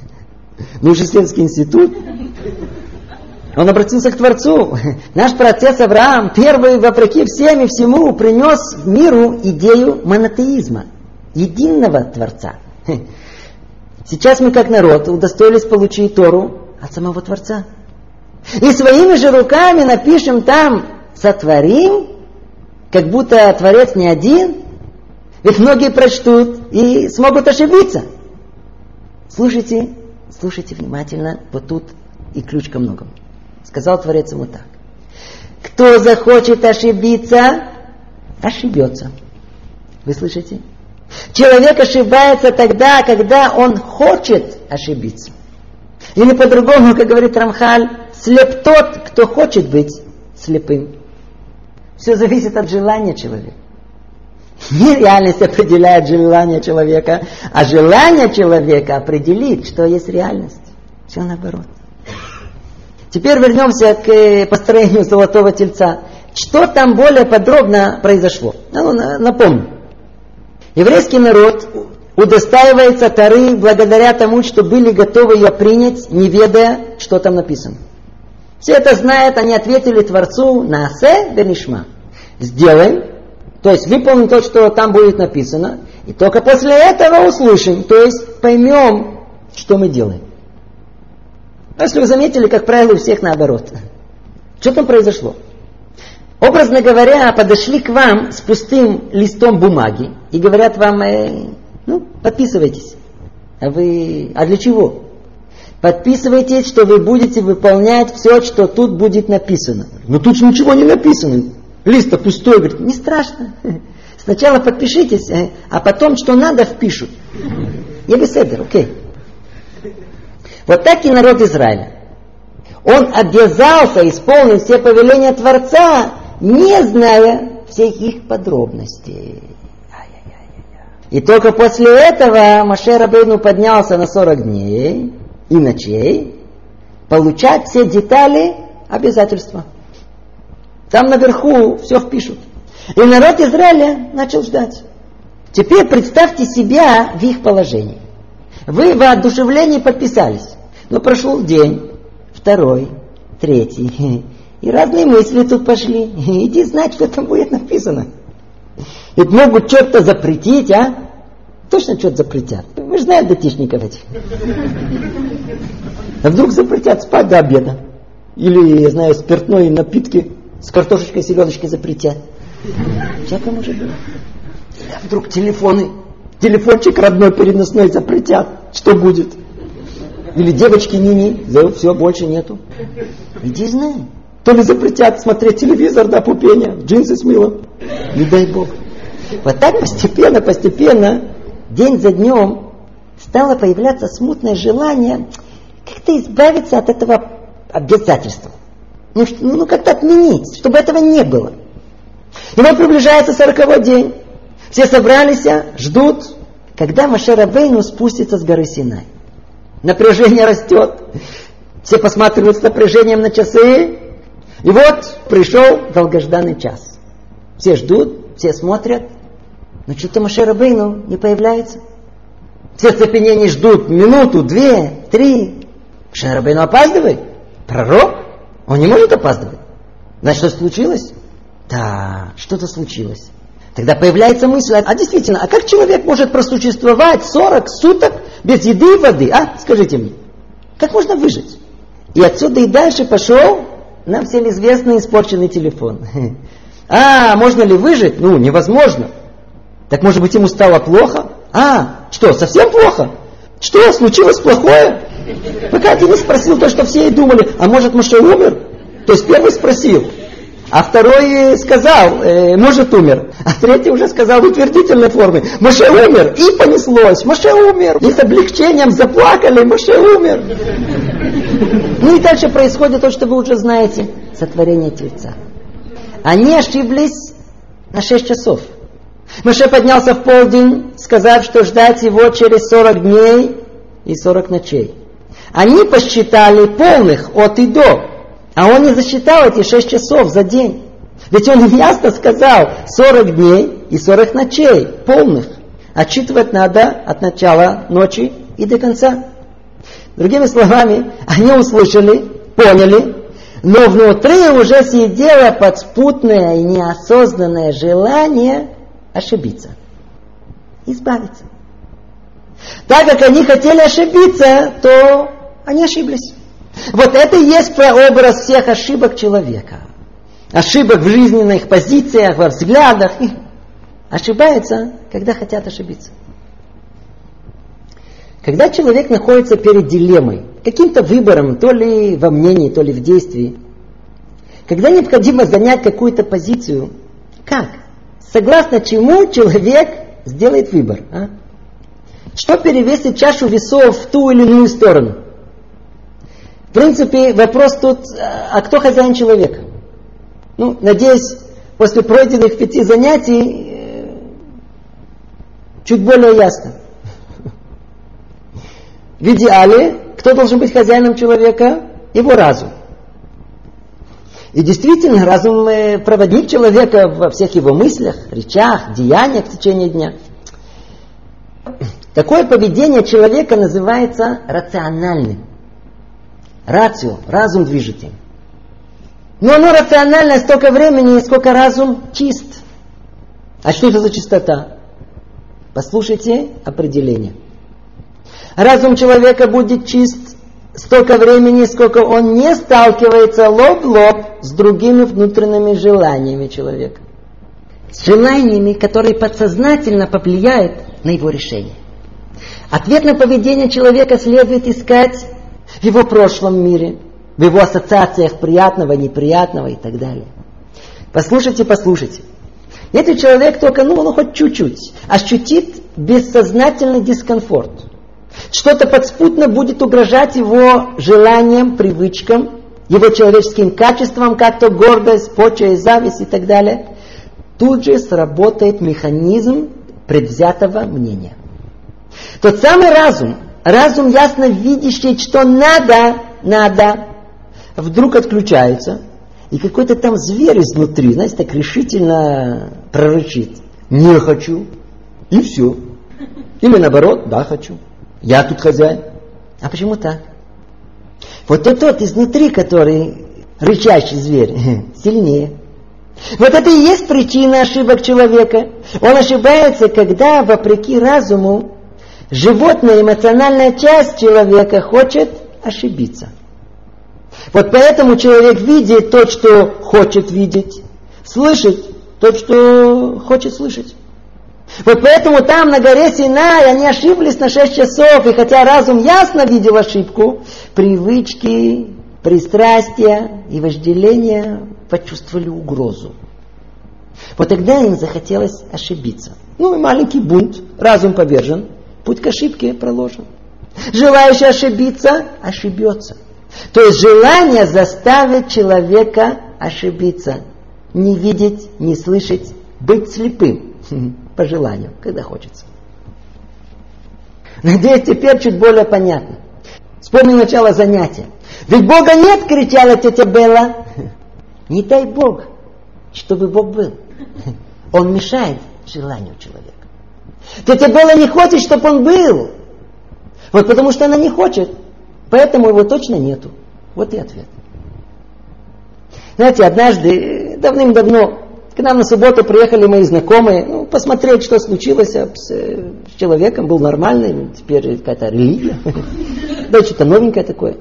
Научно-исследовательский институт? Он обратился к Творцу. Наш протец Авраам, первый, вопреки всем и всему, принес в миру идею монотеизма, единого Творца. Сейчас мы, как народ, удостоились получить Тору от самого Творца. И своими же руками напишем там «сотворим», как будто Творец не один, ведь многие прочтут и смогут ошибиться – Слушайте, слушайте внимательно, вот тут и ключ ко многому. Сказал Творец ему так. Кто захочет ошибиться, ошибется. Вы слышите? Человек ошибается тогда, когда он хочет ошибиться. Или по-другому, как говорит Рамхаль, слеп тот, кто хочет быть слепым. Все зависит от желания человека. Не реальность определяет желание человека, а желание человека определит, что есть реальность. Все наоборот. Теперь вернемся к э, построению золотого тельца. Что там более подробно произошло? Ну, напомню. Еврейский народ удостаивается Тары благодаря тому, что были готовы ее принять, не ведая, что там написано. Все это знают, они ответили Творцу на Асе Бенишма. Сделаем, то есть выполним то, что там будет написано, и только после этого услышим, то есть поймем, что мы делаем. Если вы заметили, как правило, у всех наоборот. Что там произошло? Образно говоря, подошли к вам с пустым листом бумаги и говорят вам, э, ну, подписывайтесь. А вы, а для чего? подписывайтесь, что вы будете выполнять все, что тут будет написано. Но тут же ничего не написано. Лист пустой, говорит, не страшно. Сначала подпишитесь, э, а потом, что надо, впишут. Я беседер, окей. Вот так и народ Израиля. Он обязался исполнить все повеления Творца, не зная всех их подробностей. И только после этого Маше Рабейну поднялся на 40 дней и ночей получать все детали обязательства. Там наверху все впишут. И народ Израиля начал ждать. Теперь представьте себя в их положении. Вы в воодушевлении подписались. Но прошел день, второй, третий. И разные мысли тут пошли. Иди знать, что там будет написано. Ведь могут что-то запретить, а? Точно что-то запретят. Мы же знаем датишников этих. А вдруг запретят спать до обеда. Или, я знаю, спиртные напитки с картошечкой, селедочкой запретят. Всякое может быть. А вдруг телефоны, телефончик родной переносной запретят. Что будет? Или девочки Нини, все, больше нету. Иди знай. То ли запретят смотреть телевизор до пупения, джинсы с мылом. Не дай Бог. Вот так постепенно, постепенно, день за днем стало появляться смутное желание как-то избавиться от этого обязательства. Ну, ну как-то отменить, чтобы этого не было. И вот приближается сороковой день. Все собрались, ждут, когда Маше Рабейну спустится с горы Синай. Напряжение растет. Все посматривают с напряжением на часы. И вот пришел долгожданный час. Все ждут, все смотрят. Но что-то Маше Рабейну не появляется. Все цепенения ждут минуту, две, три. Маше Рабейну опаздывает. Пророк. Он не может опаздывать. Значит, что случилось? Да, что-то случилось. Тогда появляется мысль, а действительно, а как человек может просуществовать 40 суток без еды и воды? А, скажите мне, как можно выжить? И отсюда и дальше пошел нам всем известный испорченный телефон. А, можно ли выжить? Ну, невозможно. Так может быть ему стало плохо? А, что, совсем плохо? Что, случилось плохое? Пока не спросил то, что все и думали, а может Моше умер? То есть первый спросил, а второй сказал, э, может умер. А третий уже сказал в утвердительной форме, Моше умер. И понеслось, Моше умер. И с облегчением заплакали, Моше умер. Ну и дальше происходит то, что вы уже знаете. Сотворение Тельца. Они ошиблись на 6 часов. Моше поднялся в полдень, сказав, что ждать его через 40 дней и 40 ночей. Они посчитали полных от и до. А он не засчитал эти шесть часов за день. Ведь он ясно сказал 40 дней и 40 ночей полных. Отчитывать надо от начала ночи и до конца. Другими словами, они услышали, поняли, но внутри уже сидело подспутное и неосознанное желание ошибиться, избавиться. Так как они хотели ошибиться, то они ошиблись. Вот это и есть прообраз всех ошибок человека. Ошибок в жизненных позициях, во взглядах. Ошибаются, когда хотят ошибиться. Когда человек находится перед дилеммой, каким-то выбором, то ли во мнении, то ли в действии, когда необходимо занять какую-то позицию, как? Согласно чему человек сделает выбор? А? Что перевесит чашу весов в ту или иную сторону? В принципе, вопрос тут, а кто хозяин человека? Ну, надеюсь, после пройденных пяти занятий э, чуть более ясно. В идеале, кто должен быть хозяином человека? Его разум. И действительно, разум э, проводник человека во всех его мыслях, речах, деяниях в течение дня. Такое поведение человека называется рациональным. Рацио, разум движет им. Но оно рационально столько времени, сколько разум чист. А что это за чистота? Послушайте определение. Разум человека будет чист столько времени, сколько он не сталкивается лоб в лоб с другими внутренними желаниями человека. С желаниями, которые подсознательно повлияют на его решение. Ответ на поведение человека следует искать в его прошлом мире, в его ассоциациях приятного, неприятного и так далее. Послушайте, послушайте. Этот человек только, ну, ну хоть чуть-чуть, ощутит бессознательный дискомфорт. Что-то подспутно будет угрожать его желаниям, привычкам, его человеческим качествам, как то гордость, почва зависть и так далее. Тут же сработает механизм предвзятого мнения. Тот самый разум, разум ясно видящий, что надо, надо, вдруг отключается, и какой-то там зверь изнутри, знаете, так решительно прорычит. Не хочу. И все. Или наоборот, да, хочу. Я тут хозяин. А почему так? Вот тот, тот изнутри, который рычащий зверь, сильнее. Вот это и есть причина ошибок человека. Он ошибается, когда, вопреки разуму, животная эмоциональная часть человека хочет ошибиться. Вот поэтому человек видит то, что хочет видеть, слышит то, что хочет слышать. Вот поэтому там на горе Синай они ошиблись на 6 часов, и хотя разум ясно видел ошибку, привычки, пристрастия и вожделения почувствовали угрозу. Вот тогда им захотелось ошибиться. Ну и маленький бунт, разум повержен, путь к ошибке проложен. Желающий ошибиться, ошибется. То есть желание заставит человека ошибиться. Не видеть, не слышать, быть слепым. По желанию, когда хочется. Надеюсь, теперь чуть более понятно. Вспомни начало занятия. Ведь Бога нет, кричала тетя Белла. Не дай Бог, чтобы Бог был. Он мешает желанию человека. Тетя не хочет, чтобы он был. Вот потому что она не хочет. Поэтому его точно нету. Вот и ответ. Знаете, однажды, давным-давно, к нам на субботу приехали мои знакомые, ну, посмотреть, что случилось с, с человеком, был нормальный, теперь какая-то религия. Да, что-то новенькое такое.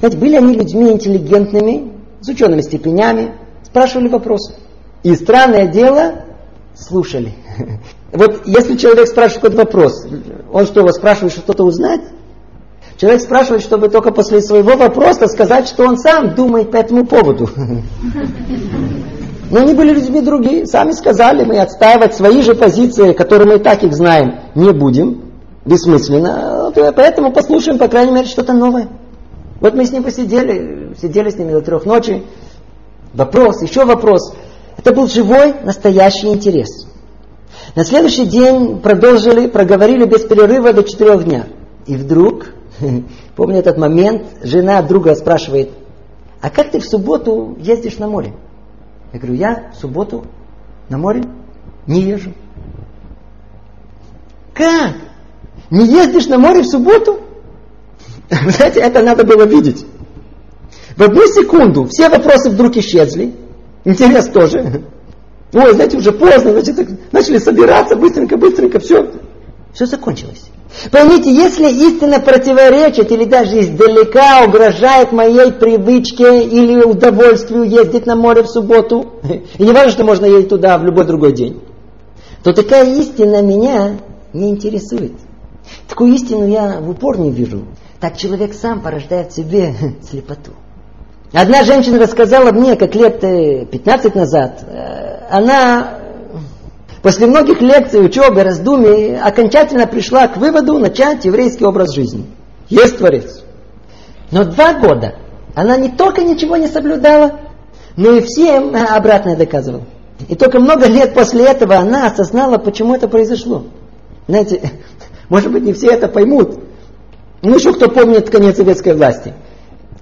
Знаете, были они людьми интеллигентными, с учеными степенями, спрашивали вопросы. И странное дело, слушали. Вот если человек спрашивает какой-то вопрос, он что, вас спрашивает что-то узнать? Человек спрашивает, чтобы только после своего вопроса сказать, что он сам думает по этому поводу. Но они были людьми другие, сами сказали, мы отстаивать свои же позиции, которые мы и так их знаем, не будем, бессмысленно. Поэтому послушаем, по крайней мере, что-то новое. Вот мы с ним посидели, сидели с ними до трех ночи. Вопрос, еще вопрос. Это был живой, настоящий интерес. На следующий день продолжили, проговорили без перерыва до четырех дня. И вдруг Помню этот момент, жена друга спрашивает, а как ты в субботу ездишь на море? Я говорю, я в субботу на море не езжу. Как? Не ездишь на море в субботу? Знаете, это надо было видеть. В одну секунду все вопросы вдруг исчезли. Интерес тоже. Ой, знаете, уже поздно, значит, начали собираться быстренько, быстренько, все. Все закончилось. Поймите, если истина противоречит или даже издалека угрожает моей привычке или удовольствию ездить на море в субботу, и не важно, что можно ездить туда в любой другой день, то такая истина меня не интересует. Такую истину я в упор не вижу. Так человек сам порождает в себе слепоту. Одна женщина рассказала мне, как лет 15 назад, э, она После многих лекций, учебы, раздумий окончательно пришла к выводу начать еврейский образ жизни. Есть Творец. Но два года она не только ничего не соблюдала, но и всем обратное доказывала. И только много лет после этого она осознала, почему это произошло. Знаете, может быть, не все это поймут. Ну, еще кто помнит конец советской власти.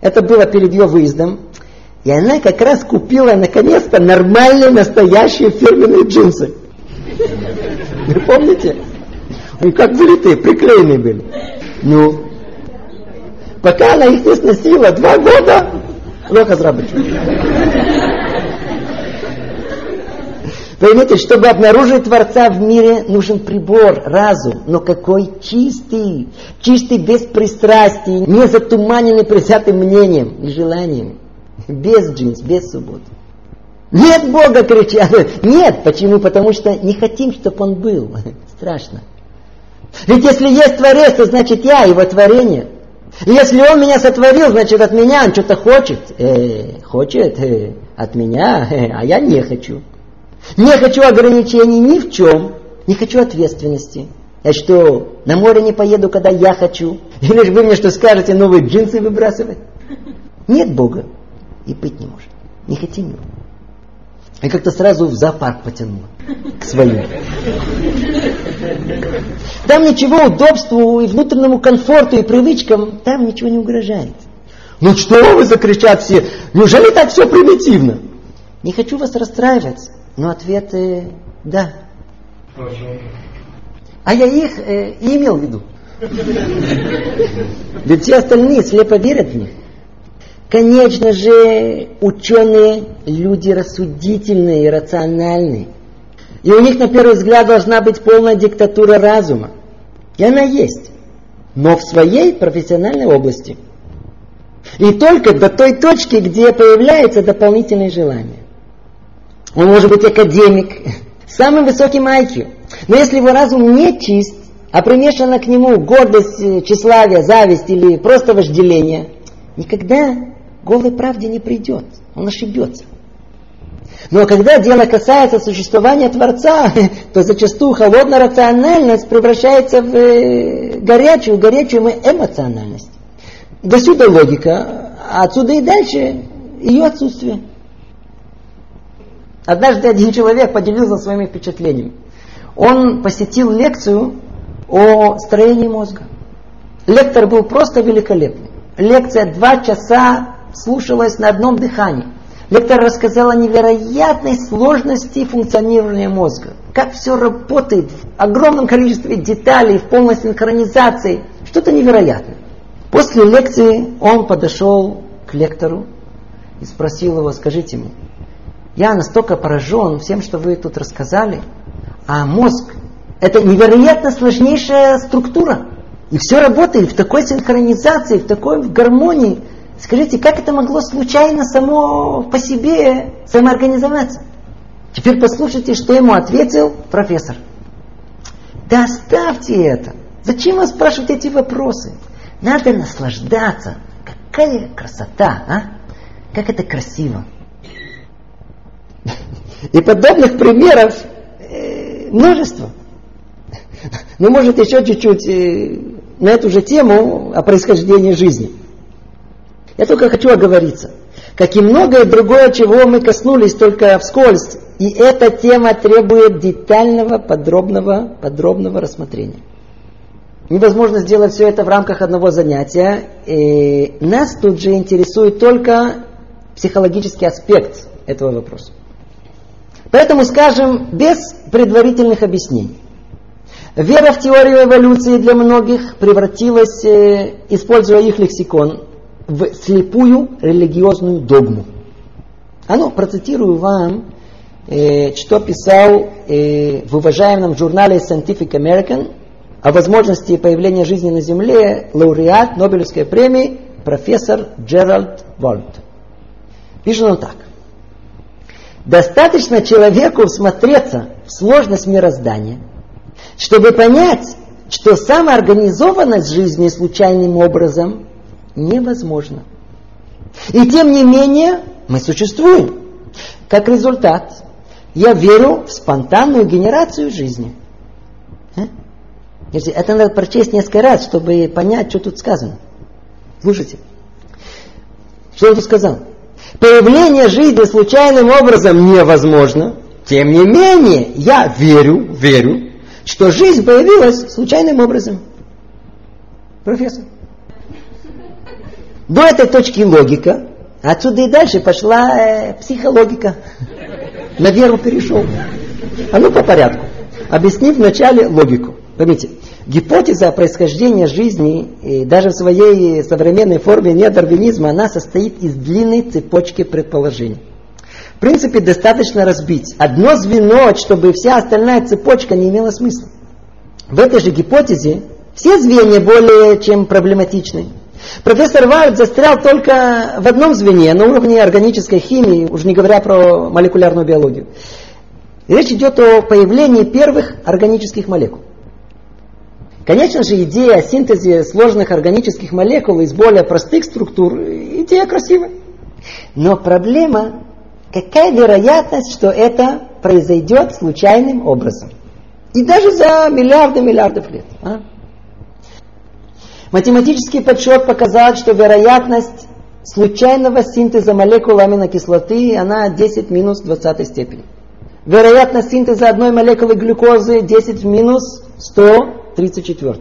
Это было перед ее выездом. И она как раз купила, наконец-то, нормальные, настоящие фирменные джинсы. Вы помните? Они как вылитые, приклеенные были. Ну, пока она их не сносила, два года, плохо заработала. Поймите, чтобы обнаружить Творца в мире, нужен прибор, разум. Но какой чистый, чистый без пристрастий, не затуманенный присятым мнением и желанием. Без джинс, без субботы. Нет Бога, кричали. Нет, почему? Потому что не хотим, чтобы Он был. Страшно. Ведь если есть Творец, то значит я, Его творение. И если он меня сотворил, значит от меня он что-то хочет. Э, хочет э, от меня, э, а я не хочу. Не хочу ограничений ни в чем. Не хочу ответственности. Я что, на море не поеду, когда я хочу? Или же вы мне что скажете, новые джинсы выбрасывать? Нет Бога. И быть не может. Не хотим его. И как-то сразу в зоопарк потянуло к своим. Там ничего удобству и внутреннему комфорту и привычкам, там ничего не угрожает. Ну что вы, закричат все, неужели так все примитивно? Не хочу вас расстраивать, но ответ э, да. А я их э, и имел в виду. Ведь все остальные слепо верят в них. Конечно же, ученые люди рассудительные и рациональные. И у них на первый взгляд должна быть полная диктатура разума. И она есть. Но в своей профессиональной области. И только до той точки, где появляется дополнительное желание. Он может быть академик, самым высоким IQ. Но если его разум не чист, а примешана к нему гордость, тщеславие, зависть или просто вожделение, никогда голой правде не придет. Он ошибется. Но когда дело касается существования Творца, то зачастую холодная рациональность превращается в э, горячую, горячую эмоциональность. До сюда логика, а отсюда и дальше ее отсутствие. Однажды один человек поделился своими впечатлениями. Он посетил лекцию о строении мозга. Лектор был просто великолепный. Лекция два часа слушалась на одном дыхании. Лектор рассказал о невероятной сложности функционирования мозга. Как все работает в огромном количестве деталей, в полной синхронизации. Что-то невероятное. После лекции он подошел к лектору и спросил его, скажите мне, я настолько поражен всем, что вы тут рассказали, а мозг – это невероятно сложнейшая структура. И все работает в такой синхронизации, в такой гармонии – Скажите, как это могло случайно само по себе самоорганизоваться? Теперь послушайте, что ему ответил профессор. Да оставьте это. Зачем вы спрашивать эти вопросы? Надо наслаждаться. Какая красота, а? Как это красиво. И подобных примеров э, множество. Ну, может, еще чуть-чуть э, на эту же тему о происхождении жизни. Я только хочу оговориться. Как и многое другое, чего мы коснулись только вскользь. И эта тема требует детального, подробного, подробного рассмотрения. Невозможно сделать все это в рамках одного занятия. И нас тут же интересует только психологический аспект этого вопроса. Поэтому скажем без предварительных объяснений. Вера в теорию эволюции для многих превратилась, э, используя их лексикон, в слепую религиозную догму. А ну, процитирую вам, э, что писал э, в уважаемом журнале Scientific American о возможности появления жизни на Земле лауреат Нобелевской премии профессор Джеральд Вольт. Пишет он так. Достаточно человеку всмотреться в сложность мироздания, чтобы понять, что самоорганизованность жизни случайным образом невозможно. И тем не менее мы существуем. Как результат, я верю в спонтанную генерацию жизни. А? Это надо прочесть несколько раз, чтобы понять, что тут сказано. Слушайте. Что он тут сказал? Появление жизни случайным образом невозможно. Тем не менее, я верю, верю, что жизнь появилась случайным образом. Профессор. До этой точки логика, отсюда и дальше пошла э, психологика. На веру перешел. А ну по порядку. Объяснив вначале логику. Поймите, гипотеза происхождения жизни, и даже в своей современной форме неодарвинизма, она состоит из длинной цепочки предположений. В принципе, достаточно разбить одно звено, чтобы вся остальная цепочка не имела смысла. В этой же гипотезе все звенья более чем проблематичны. Профессор Вальд застрял только в одном звене, на уровне органической химии, уже не говоря про молекулярную биологию. Речь идет о появлении первых органических молекул. Конечно же, идея о синтезе сложных органических молекул из более простых структур, идея красивая. Но проблема, какая вероятность, что это произойдет случайным образом? И даже за миллиарды миллиардов лет. А? Математический подсчет показал, что вероятность случайного синтеза молекул аминокислоты, она 10 минус 20 степени. Вероятность синтеза одной молекулы глюкозы 10 в минус 134.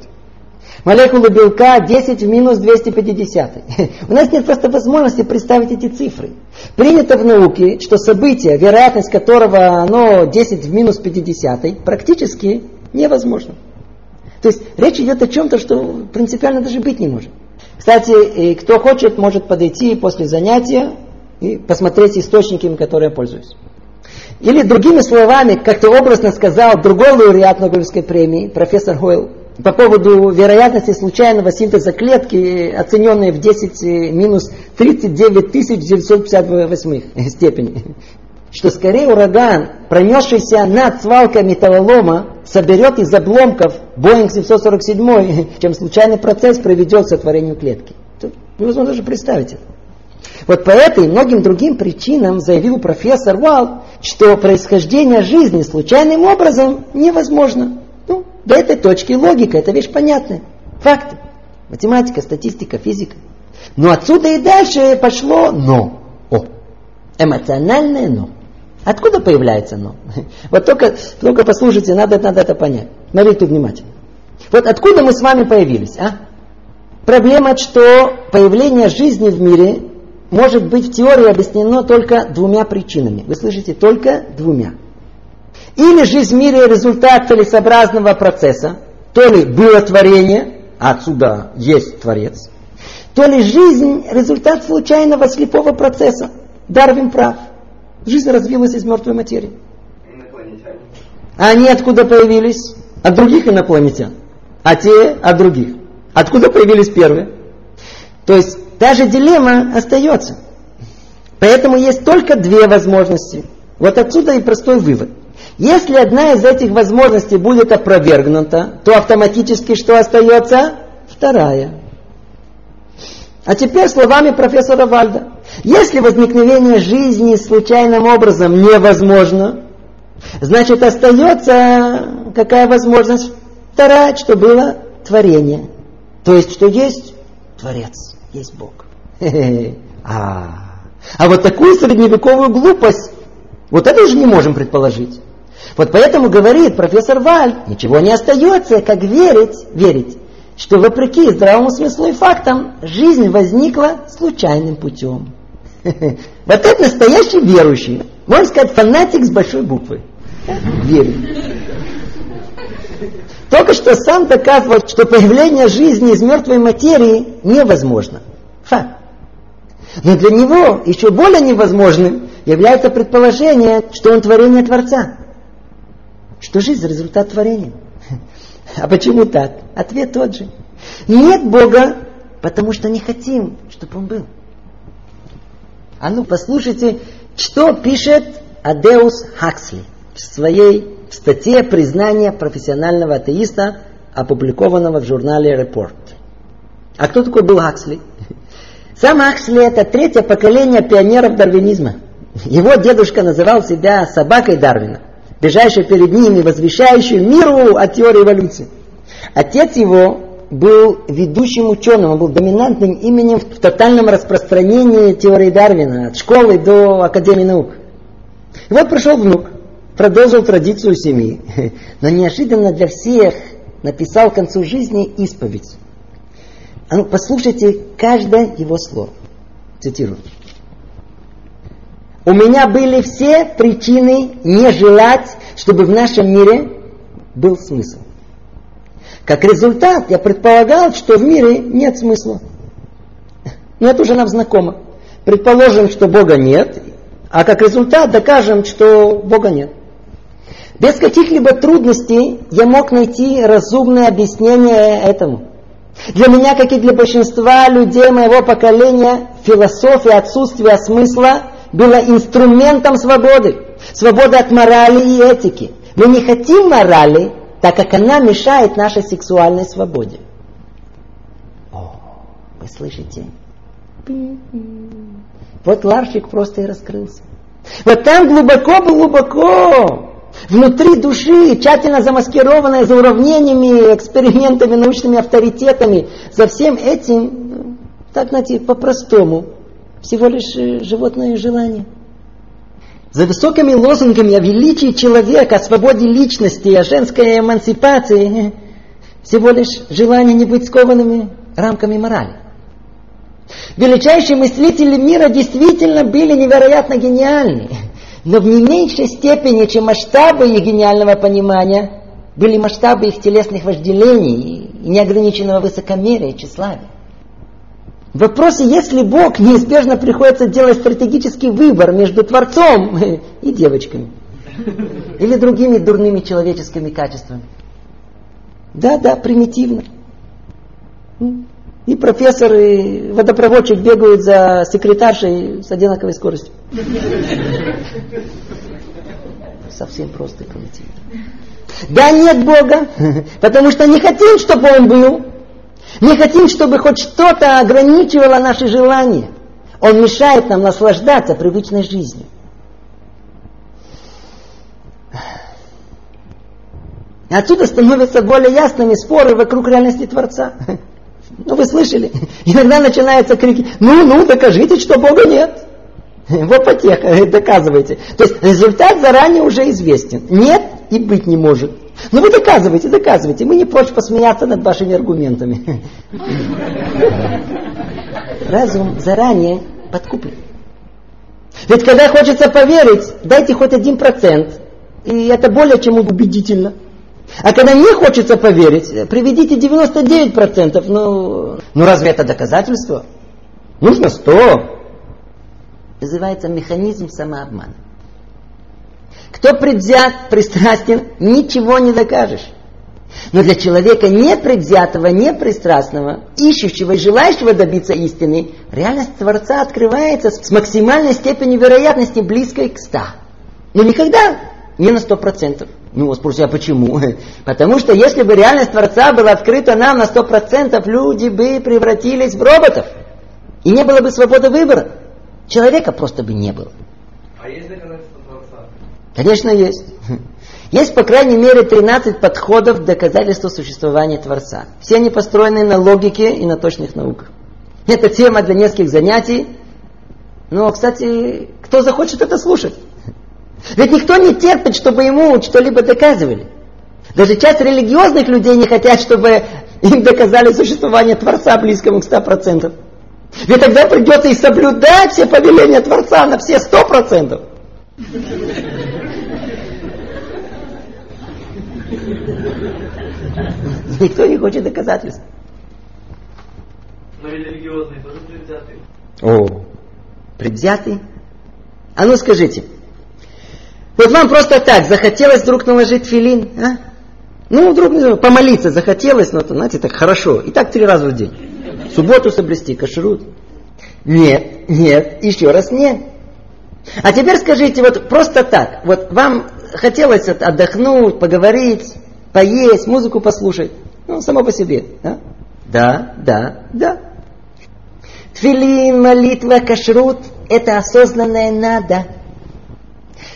Молекулы белка 10 в минус 250. У нас нет просто возможности представить эти цифры. Принято в науке, что событие, вероятность которого оно 10 в минус 50, практически невозможно. То есть речь идет о чем-то, что принципиально даже быть не может. Кстати, кто хочет, может подойти после занятия и посмотреть источники, которыми я пользуюсь. Или другими словами, как-то образно сказал другой лауреат Нобелевской премии, профессор Хойл, по поводу вероятности случайного синтеза клетки, оцененной в 10 минус 39 958 степени. Что скорее ураган, пронесшийся над свалкой металлолома, соберет из обломков Боинг 747, чем случайный процесс приведет к сотворению клетки. Тут невозможно даже представить это. Вот по этой и многим другим причинам заявил профессор Вал, что происхождение жизни случайным образом невозможно. Ну, до этой точки логика, это вещь понятная. Факты. Математика, статистика, физика. Но отсюда и дальше пошло «но». О, эмоциональное «но». Откуда появляется «но»? Вот только, только послушайте, надо, надо это понять. Смотрите внимательно. Вот откуда мы с вами появились, а? Проблема, что появление жизни в мире может быть в теории объяснено только двумя причинами. Вы слышите, только двумя. Или жизнь в мире результат целесообразного процесса, то ли было творение, а отсюда есть Творец, то ли жизнь результат случайного слепого процесса. Дарвин прав. Жизнь развилась из мертвой материи. Инопланетяне. А они откуда появились? От других инопланетян. А те от других. Откуда появились первые? То есть та же дилемма остается. Поэтому есть только две возможности. Вот отсюда и простой вывод. Если одна из этих возможностей будет опровергнута, то автоматически что остается? Вторая. А теперь словами профессора Вальда. Если возникновение жизни случайным образом невозможно, значит остается какая возможность? Вторая, что было творение. То есть, что есть Творец, есть Бог. А, а вот такую средневековую глупость, вот это уже не можем предположить. Вот поэтому говорит профессор Валь, ничего не остается, как верить, верить, что вопреки здравому смыслу и фактам, жизнь возникла случайным путем. Вот это настоящий верующий. Можно сказать, фанатик с большой буквы. Верит. Только что сам доказывал, что появление жизни из мертвой материи невозможно. Факт. Но для него еще более невозможным является предположение, что он творение Творца. Что жизнь – результат творения. А почему так? Ответ тот же. Нет Бога, потому что не хотим, чтобы Он был. А ну послушайте, что пишет Адеус Хаксли в своей статье «Признание профессионального атеиста», опубликованного в журнале Report. А кто такой был Хаксли? Сам Хаксли это третье поколение пионеров дарвинизма. Его дедушка называл себя собакой Дарвина бежащий перед ними, возвещающий миру о теории эволюции. Отец его был ведущим ученым, он был доминантным именем в тотальном распространении теории Дарвина, от школы до Академии наук. И вот пришел внук, продолжил традицию семьи, но неожиданно для всех написал к концу жизни исповедь. А ну, послушайте каждое его слово. Цитирую. У меня были все причины не желать, чтобы в нашем мире был смысл. Как результат, я предполагал, что в мире нет смысла. Но это уже нам знакомо. Предположим, что Бога нет, а как результат докажем, что Бога нет. Без каких-либо трудностей я мог найти разумное объяснение этому. Для меня, как и для большинства людей моего поколения, философия отсутствия смысла было инструментом свободы. Свободы от морали и этики. Мы не хотим морали, так как она мешает нашей сексуальной свободе. О, вы слышите? Вот ларчик просто и раскрылся. Вот там глубоко-глубоко, внутри души, тщательно замаскированная за уравнениями, экспериментами, научными авторитетами, за всем этим, так знаете, по-простому, всего лишь э, животное желание. За высокими лозунгами о величии человека, о свободе личности, о женской эмансипации, всего лишь желание не быть скованными рамками морали. Величайшие мыслители мира действительно были невероятно гениальны, но в не меньшей степени, чем масштабы их гениального понимания, были масштабы их телесных вожделений и неограниченного высокомерия и тщеславия. В вопросе, если Бог неизбежно приходится делать стратегический выбор между Творцом и девочками, или другими дурными человеческими качествами. Да, да, примитивно. И профессор, и водопроводчик бегают за секретаршей с одинаковой скоростью. Совсем просто и примитивно. Да нет Бога, потому что не хотим, чтобы Он был. Не хотим, чтобы хоть что-то ограничивало наши желания. Он мешает нам наслаждаться привычной жизнью. Отсюда становятся более ясными споры вокруг реальности Творца. Ну, вы слышали? Иногда начинаются крики, ну, ну, докажите, что Бога нет. Вот потеха, доказывайте. То есть результат заранее уже известен. Нет и быть не может. Ну вы доказывайте, доказывайте. Мы не прочь посмеяться над вашими аргументами. Разум заранее подкуплен. Ведь когда хочется поверить, дайте хоть один процент. И это более чем убедительно. А когда не хочется поверить, приведите 99%. Ну, ну разве это доказательство? Нужно 100. Называется механизм самообмана. Кто предвзят, пристрастен, ничего не докажешь. Но для человека непредвзятого, непристрастного, ищущего и желающего добиться истины, реальность Творца открывается с максимальной степенью вероятности, близкой к ста. Но никогда не на сто процентов. Ну, спросите, а почему? Потому что если бы реальность Творца была открыта нам на сто процентов, люди бы превратились в роботов. И не было бы свободы выбора. Человека просто бы не было. А есть доказательства Творца? Конечно, есть. Есть, по крайней мере, 13 подходов к доказательству существования Творца. Все они построены на логике и на точных науках. Это тема для нескольких занятий. Но, кстати, кто захочет это слушать? Ведь никто не терпит, чтобы ему что-либо доказывали. Даже часть религиозных людей не хотят, чтобы им доказали существование Творца близкому к 100%. Ведь тогда придется и соблюдать все повеления Творца на все 100%. Никто не хочет доказательств. Но религиозные тоже предвзятые. О, предвзятый? А ну скажите, вот вам просто так захотелось вдруг наложить филин, а? Ну, вдруг помолиться захотелось, но, знаете, так хорошо. И так три раза в день. Субботу соблюсти, кашрут. Нет, нет, еще раз нет. А теперь скажите, вот просто так, вот вам хотелось отдохнуть, поговорить, поесть, музыку послушать. Ну, само по себе. Да, да, да. да. Тфилин, молитва, кашрут – это осознанное надо.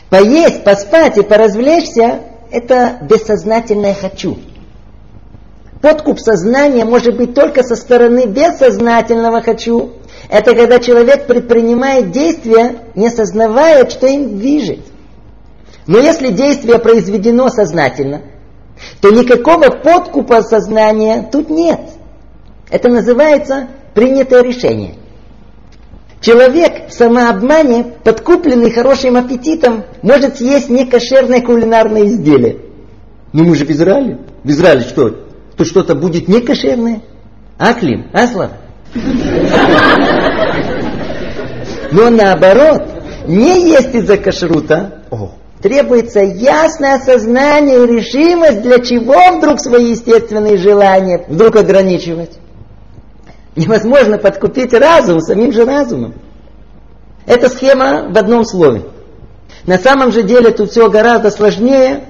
Поесть, поспать и поразвлечься – это бессознательное «хочу». Подкуп сознания может быть только со стороны бессознательного «хочу». Это когда человек предпринимает действия, не сознавая, что им движет. Но если действие произведено сознательно, то никакого подкупа сознания тут нет. Это называется принятое решение. Человек самообмане, подкупленный хорошим аппетитом, может съесть некошерное кулинарное изделие. Ну мы же в Израиле. В Израиле что? Тут что-то будет некошерное? А, Клим? А, Слав? Но наоборот, не есть из-за кашрута, О. требуется ясное осознание и решимость, для чего вдруг свои естественные желания вдруг ограничивать. Невозможно подкупить разум самим же разумом. Это схема в одном слове. На самом же деле тут все гораздо сложнее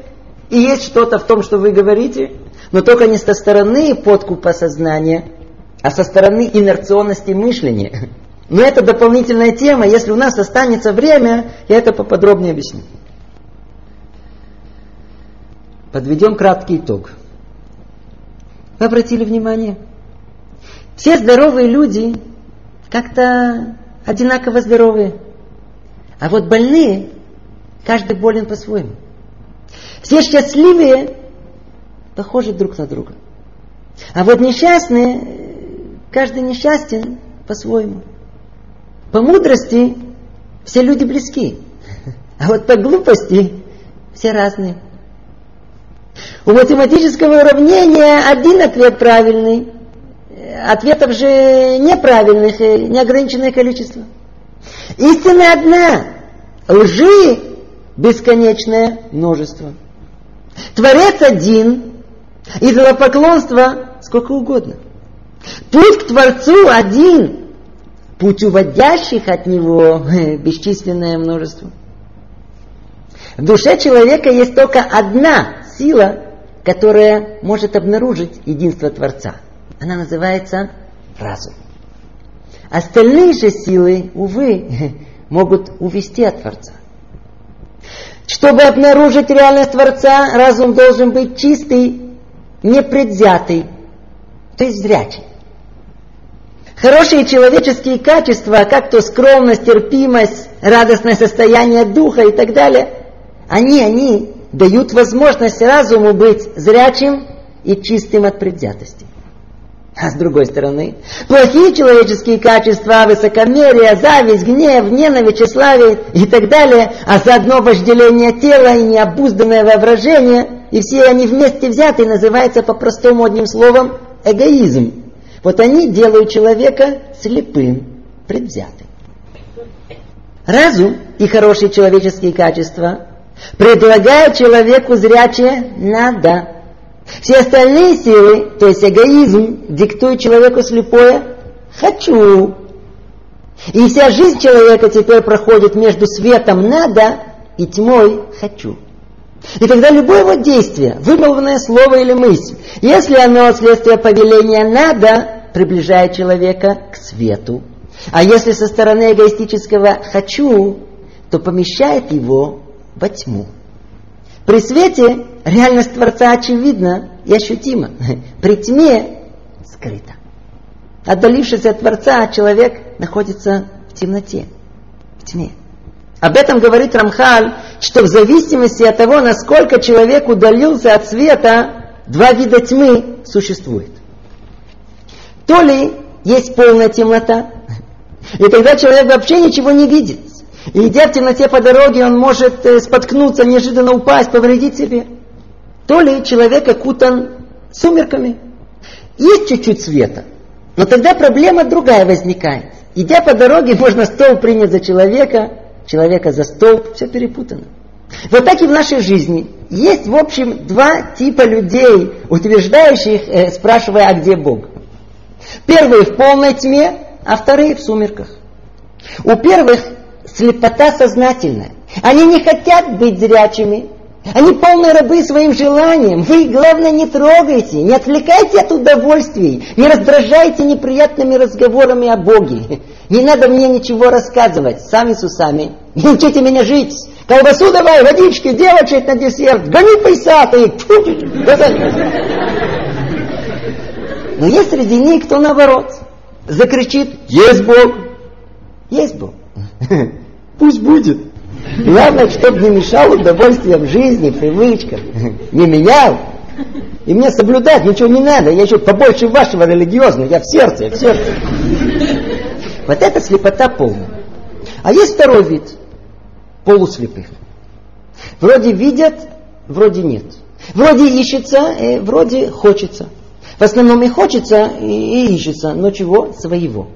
И есть что-то в том, что вы говорите, но только не со стороны подкупа сознания, а со стороны инерционности мышления. Но это дополнительная тема. Если у нас останется время, я это поподробнее объясню. Подведем краткий итог. Вы обратили внимание? Все здоровые люди как-то одинаково здоровые. А вот больные, каждый болен по-своему. Все счастливые похожи друг на друга. А вот несчастные, каждый несчастен по-своему. По мудрости все люди близки. А вот по глупости все разные. У математического уравнения один ответ правильный, ответов же неправильных, неограниченное количество. Истина одна, лжи бесконечное множество. Творец один, идолопоклонство сколько угодно. Путь к Творцу один, путь уводящих от него бесчисленное множество. В душе человека есть только одна сила, которая может обнаружить единство Творца. Она называется разум. Остальные же силы, увы, могут увести от Творца. Чтобы обнаружить реальность Творца, разум должен быть чистый, непредвзятый, то есть зрячий. Хорошие человеческие качества, как то скромность, терпимость, радостное состояние духа и так далее, они, они дают возможность разуму быть зрячим и чистым от предвзятости. А с другой стороны, плохие человеческие качества, высокомерие, зависть, гнев, ненависть, тщеславие и так далее, а заодно вожделение тела и необузданное воображение, и все они вместе взяты называются по-простому одним словом эгоизм. Вот они делают человека слепым, предвзятым. Разум и хорошие человеческие качества предлагают человеку зрячее «надо». Все остальные силы, то есть эгоизм, диктуют человеку слепое «хочу». И вся жизнь человека теперь проходит между светом «надо» и тьмой «хочу». И тогда любое его действие, вымолванное слово или мысль, если оно следствие повеления «надо», приближает человека к свету. А если со стороны эгоистического «хочу», то помещает его во тьму. При свете реальность Творца очевидна и ощутима. При тьме скрыта. Отдалившись от Творца, человек находится в темноте, в тьме. Об этом говорит Рамхаль, что в зависимости от того, насколько человек удалился от света, два вида тьмы существует. То ли есть полная темнота, и тогда человек вообще ничего не видит. И идя в темноте по дороге, он может э, споткнуться, неожиданно упасть, повредить себе. То ли человек окутан сумерками. Есть чуть-чуть света, но тогда проблема другая возникает. Идя по дороге, можно стол принять за человека, человека за стол, все перепутано. Вот так и в нашей жизни. Есть, в общем, два типа людей, утверждающих, э, спрашивая, а где Бог. Первые в полной тьме, а вторые в сумерках. У первых слепота сознательная. Они не хотят быть зрячими. Они полны рабы своим желанием. Вы, главное, не трогайте, не отвлекайте от удовольствий, не раздражайте неприятными разговорами о Боге. Не надо мне ничего рассказывать, сами с усами. Не учите меня жить. Колбасу давай, водички, девочек на десерт. Гони пейсатый. Но есть среди них кто наоборот. Закричит, есть Бог. Есть Бог. Пусть будет. Главное, чтобы не мешал удовольствием жизни, привычкам. Не менял. И мне соблюдать ничего не надо. Я еще побольше вашего религиозного. Я в сердце, я в сердце. Вот это слепота полная. А есть второй вид. Полуслепых. Вроде видят, вроде нет. Вроде ищется, э, вроде хочется. В основном и хочется, и, и ищется. Но чего? Своего.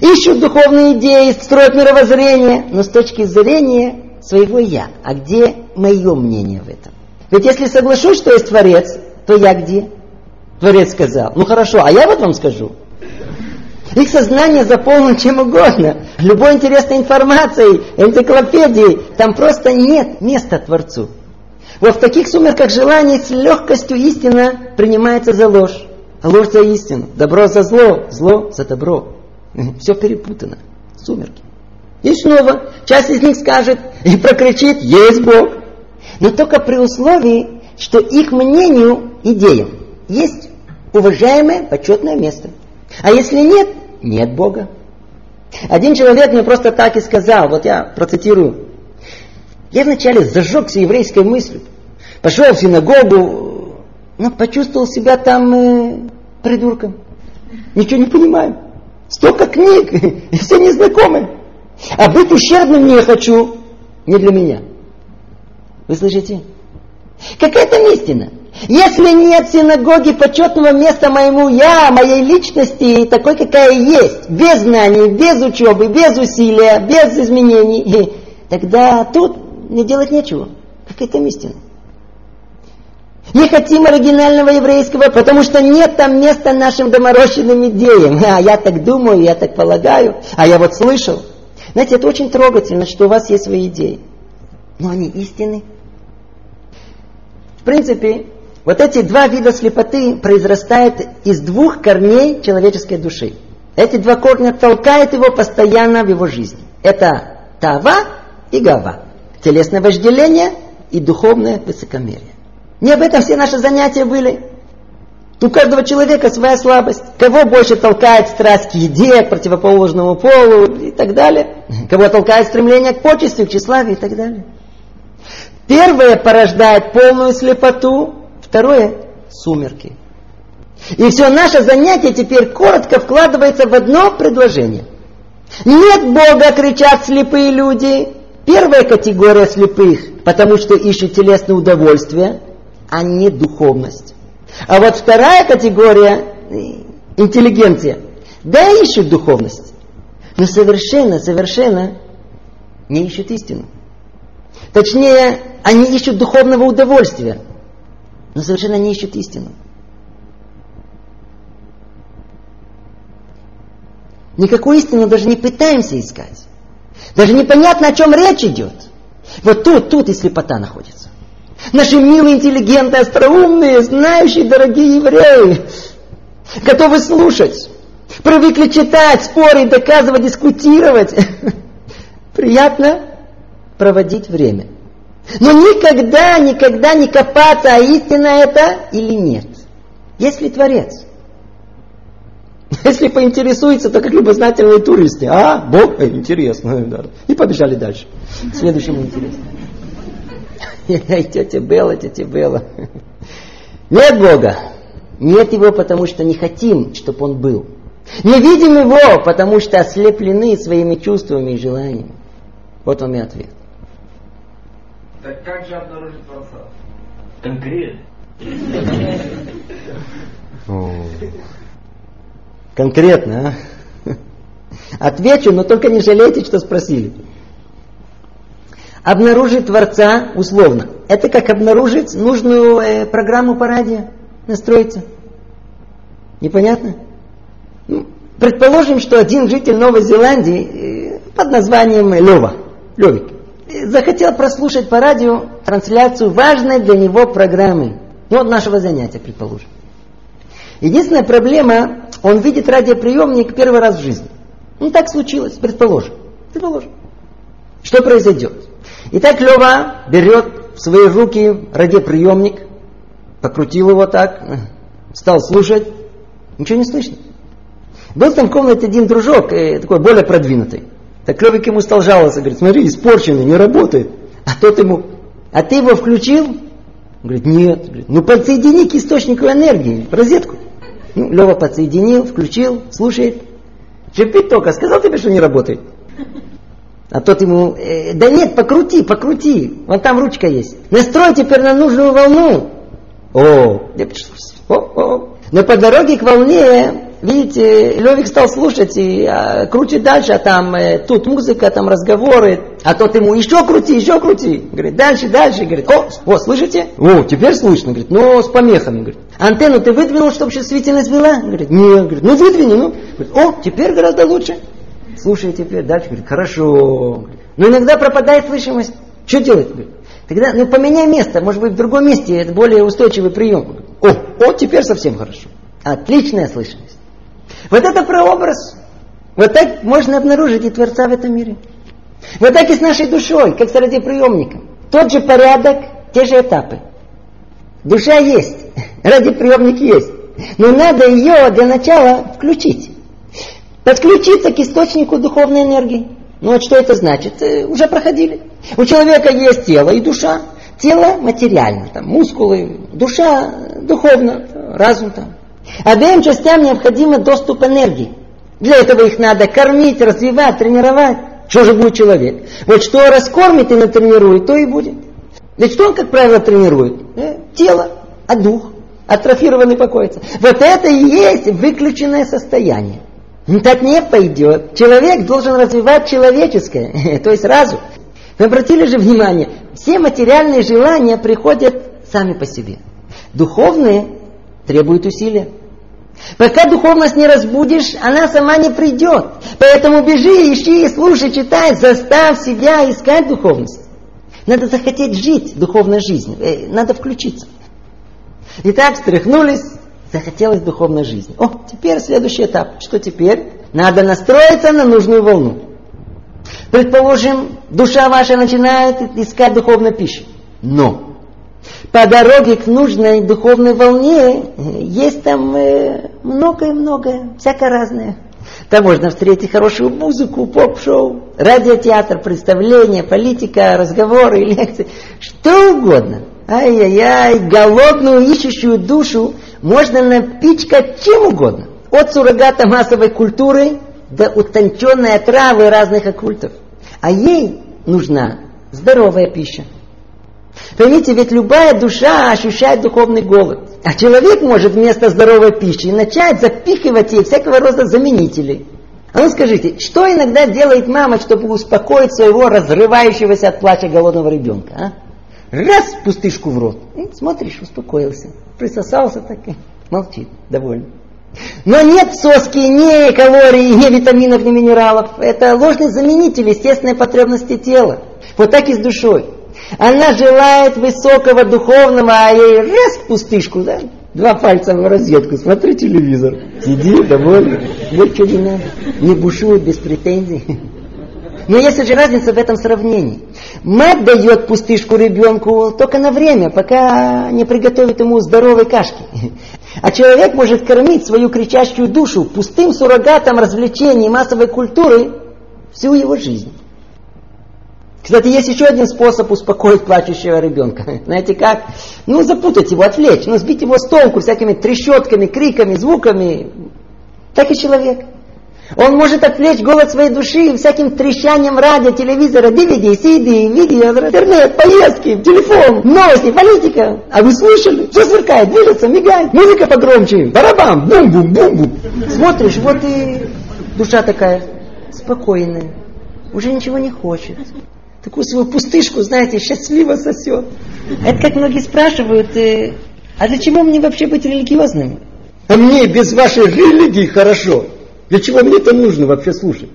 Ищут духовные идеи, строят мировоззрение, но с точки зрения своего «я». А где мое мнение в этом? Ведь если соглашусь, что есть Творец, то я где? Творец сказал. Ну хорошо, а я вот вам скажу. Их сознание заполнено чем угодно. Любой интересной информацией, энциклопедией. Там просто нет места Творцу. Вот в таких сумерках желаний с легкостью истина принимается за ложь. А ложь за истину. Добро за зло, зло за добро. Все перепутано. Сумерки. И снова часть из них скажет и прокричит «Есть Бог!» Но только при условии, что их мнению, идеям, есть уважаемое, почетное место. А если нет, нет Бога. Один человек мне просто так и сказал, вот я процитирую. Я вначале зажегся еврейской мыслью, пошел в синагогу, но почувствовал себя там э, придурком. Ничего не понимаю. Столько книг, и все незнакомые. А быть ущербным не хочу. Не для меня. Вы слышите? Какая там истина? Если нет синагоги почетного места моему я, моей личности, такой, какая есть, без знаний, без учебы, без усилия, без изменений, тогда тут не делать нечего. Какая там истина? Не хотим оригинального еврейского, потому что нет там места нашим доморощенным идеям. А я так думаю, я так полагаю, а я вот слышал. Знаете, это очень трогательно, что у вас есть свои идеи. Но они истины. В принципе, вот эти два вида слепоты произрастают из двух корней человеческой души. Эти два корня толкают его постоянно в его жизни. Это тава и гава. Телесное вожделение и духовное высокомерие. Не об этом все наши занятия были. У каждого человека своя слабость. Кого больше толкает страсть к еде, к противоположному полу и так далее. Кого толкает стремление к почестям, к тщеславию и так далее. Первое порождает полную слепоту, второе – сумерки. И все наше занятие теперь коротко вкладывается в одно предложение. Нет Бога, кричат слепые люди. Первая категория слепых, потому что ищут телесное удовольствие – а не духовность. А вот вторая категория – интеллигенция. Да, ищут духовность, но совершенно, совершенно не ищут истину. Точнее, они ищут духовного удовольствия, но совершенно не ищут истину. Никакую истину даже не пытаемся искать. Даже непонятно, о чем речь идет. Вот тут, тут и слепота находится. Наши милые, интеллигенты, остроумные, знающие, дорогие евреи, готовы слушать, привыкли читать, спорить, доказывать, дискутировать. Приятно проводить время. Но никогда, никогда не копаться, а истина это или нет. Есть ли Творец? Если поинтересуется, то как любознательные туристы. А, Бог, э, интересно. Да. И побежали дальше. Следующему интересно. тетя Белла, тетя Белла. Нет Бога. Нет Его, потому что не хотим, чтобы Он был. Не видим Его, потому что ослеплены своими чувствами и желаниями. Вот вам и ответ. Так как же обнаружить Творца? Конкретно. Конкретно, а? Отвечу, но только не жалейте, что спросили. Обнаружить Творца условно. Это как обнаружить нужную э, программу по радио. Настроиться. Непонятно? Ну, предположим, что один житель Новой Зеландии э, под названием Лева, Левик, э, захотел прослушать по радио трансляцию важной для него программы. Ну, нашего занятия, предположим. Единственная проблема, он видит радиоприемник первый раз в жизни. Ну, так случилось, предположим. Предположим. Что произойдет? Итак, Лева берет в свои руки радиоприемник, покрутил его так, стал слушать, ничего не слышно. Был там в комнате один дружок, э, такой более продвинутый. Так Левик ему стал жаловаться, говорит, смотри, испорченный, не работает. А тот ему, а ты его включил? Он говорит, нет. Говорит, ну подсоедини к источнику энергии, в розетку. Ну, Лева подсоединил, включил, слушает. Шипит только, сказал тебе, что не работает. А тот ему, э, да нет, покрути, покрути, вон там ручка есть. Настрой теперь на нужную волну. О, о, о. Но по дороге к волне, видите, Левик стал слушать и а, крутит дальше, а там э, тут музыка, там разговоры. А тот ему еще крути, еще крути. Говорит, дальше, дальше. Говорит, о, о, слышите? О, теперь слышно. Говорит, но с помехами. Говорит, антенну ты выдвинул, чтобы чувствительность была? Говорит, нет. Говорит, ну выдвини, ну. Говорит, о, теперь гораздо лучше слушай теперь, дальше, говорит, хорошо. Но иногда пропадает слышимость. Что делать? Тогда, ну, поменяй место, может быть, в другом месте, это более устойчивый прием. О, о, теперь совсем хорошо. Отличная слышимость. Вот это прообраз. Вот так можно обнаружить и Творца в этом мире. Вот так и с нашей душой, как с радиоприемником. Тот же порядок, те же этапы. Душа есть, радиоприемник есть. Но надо ее для начала включить. Подключиться к источнику духовной энергии. Ну вот что это значит? Э, уже проходили. У человека есть тело и душа. Тело материально, там, мускулы, душа духовно, разум там. Обеим частям необходим доступ энергии. Для этого их надо кормить, развивать, тренировать. Что же будет человек? Вот что раскормит и натренирует, то и будет. Ведь что он, как правило, тренирует? Э, тело, а дух атрофированный покоится. Вот это и есть выключенное состояние. Ну, так не пойдет. Человек должен развивать человеческое, то есть разум. Вы обратили же внимание, все материальные желания приходят сами по себе. Духовные требуют усилия. Пока духовность не разбудишь, она сама не придет. Поэтому бежи, ищи, слушай, читай, заставь себя искать духовность. Надо захотеть жить духовной жизнью, э, надо включиться. Итак, встряхнулись, захотелось духовной жизни. О, теперь следующий этап. Что теперь? Надо настроиться на нужную волну. Предположим, душа ваша начинает искать духовную пищу. Но по дороге к нужной духовной волне есть там э, многое-многое, всякое разное. Там можно встретить хорошую музыку, поп-шоу, радиотеатр, представления, политика, разговоры, лекции, что угодно. Ай-яй-яй, голодную, ищущую душу можно напичкать чем угодно. От суррогата массовой культуры до утонченной травы разных оккультов. А ей нужна здоровая пища. Поймите, ведь любая душа ощущает духовный голод. А человек может вместо здоровой пищи начать запихивать ей всякого рода заменителей. А ну скажите, что иногда делает мама, чтобы успокоить своего разрывающегося от плача голодного ребенка? А? Раз пустышку в рот. И смотришь, успокоился. Присосался так и молчит, довольно. Но нет соски, ни калорий, ни витаминов, ни минералов. Это ложный заменитель естественной потребности тела. Вот так и с душой. Она желает высокого духовного, а ей раз пустышку, да? Два пальца в розетку, смотри телевизор. Сиди, довольный. Больше не надо. Не бушуй без претензий. Но есть же разница в этом сравнении. Мать дает пустышку ребенку только на время, пока не приготовит ему здоровой кашки. А человек может кормить свою кричащую душу пустым суррогатом развлечений массовой культуры всю его жизнь. Кстати, есть еще один способ успокоить плачущего ребенка. Знаете как? Ну, запутать его, отвлечь, ну, сбить его с толку всякими трещотками, криками, звуками. Так и человек. Он может отвлечь голод своей души всяким трещанием радио, телевизора, DVD, CD, видео, интернет, поездки, телефон, новости, политика. А вы слышали? Все сверкает, движется, мигает. Музыка погромче, барабан, бум-бум, бум-бум. Смотришь, вот и душа такая спокойная. Уже ничего не хочет. Такую свою пустышку, знаете, счастливо сосет. Это как многие спрашивают, э, а для чего мне вообще быть религиозным? А мне без вашей религии хорошо. Для чего мне это нужно вообще слушать?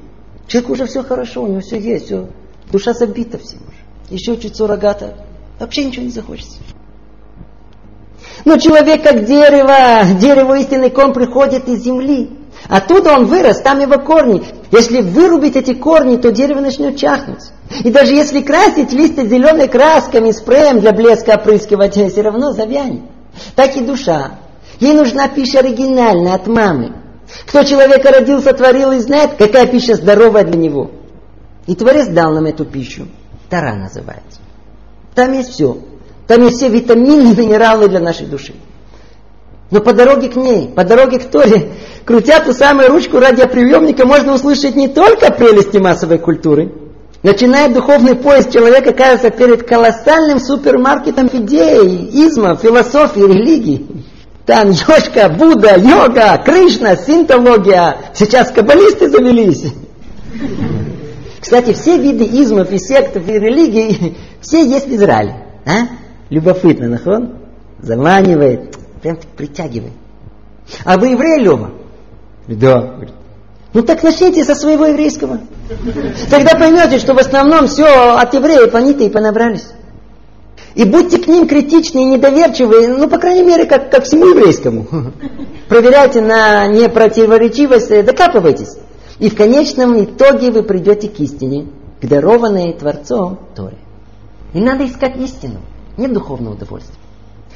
Человеку уже все хорошо, у него все есть, все. Душа забита всем уже. Еще чуть суррогата. Вообще ничего не захочется. Но человек как дерево, дерево истинный ком приходит из земли. Оттуда он вырос, там его корни. Если вырубить эти корни, то дерево начнет чахнуть. И даже если красить листья зеленой красками, спреем для блеска опрыскивать, все равно завянет. Так и душа. Ей нужна пища оригинальная от мамы. Кто человека родился, творил и знает, какая пища здоровая для него. И Творец дал нам эту пищу. Тара называется. Там есть все. Там есть все витамины и минералы для нашей души. Но по дороге к ней, по дороге к Торе, крутя ту самую ручку радиоприемника, можно услышать не только прелести массовой культуры. Начиная духовный поиск, человек оказывается перед колоссальным супермаркетом идей, измов, философии, религии. Там Йошка, Будда, йога, Кришна, синтология. Сейчас каббалисты завелись. Кстати, все виды измов и сектов и религий, все есть в Израиле. А? Любопытно, нахон? Заманивает, прям притягивает. А вы еврей, Лева? Да. Ну так начните со своего еврейского. Тогда поймете, что в основном все от евреев они-то и понабрались. И будьте к ним критичны и недоверчивы, ну, по крайней мере, как, как всему еврейскому. Проверяйте на непротиворечивость, э, докапывайтесь. И в конечном итоге вы придете к истине, к дарованной Творцом Торе. И надо искать истину, не духовное удовольствие.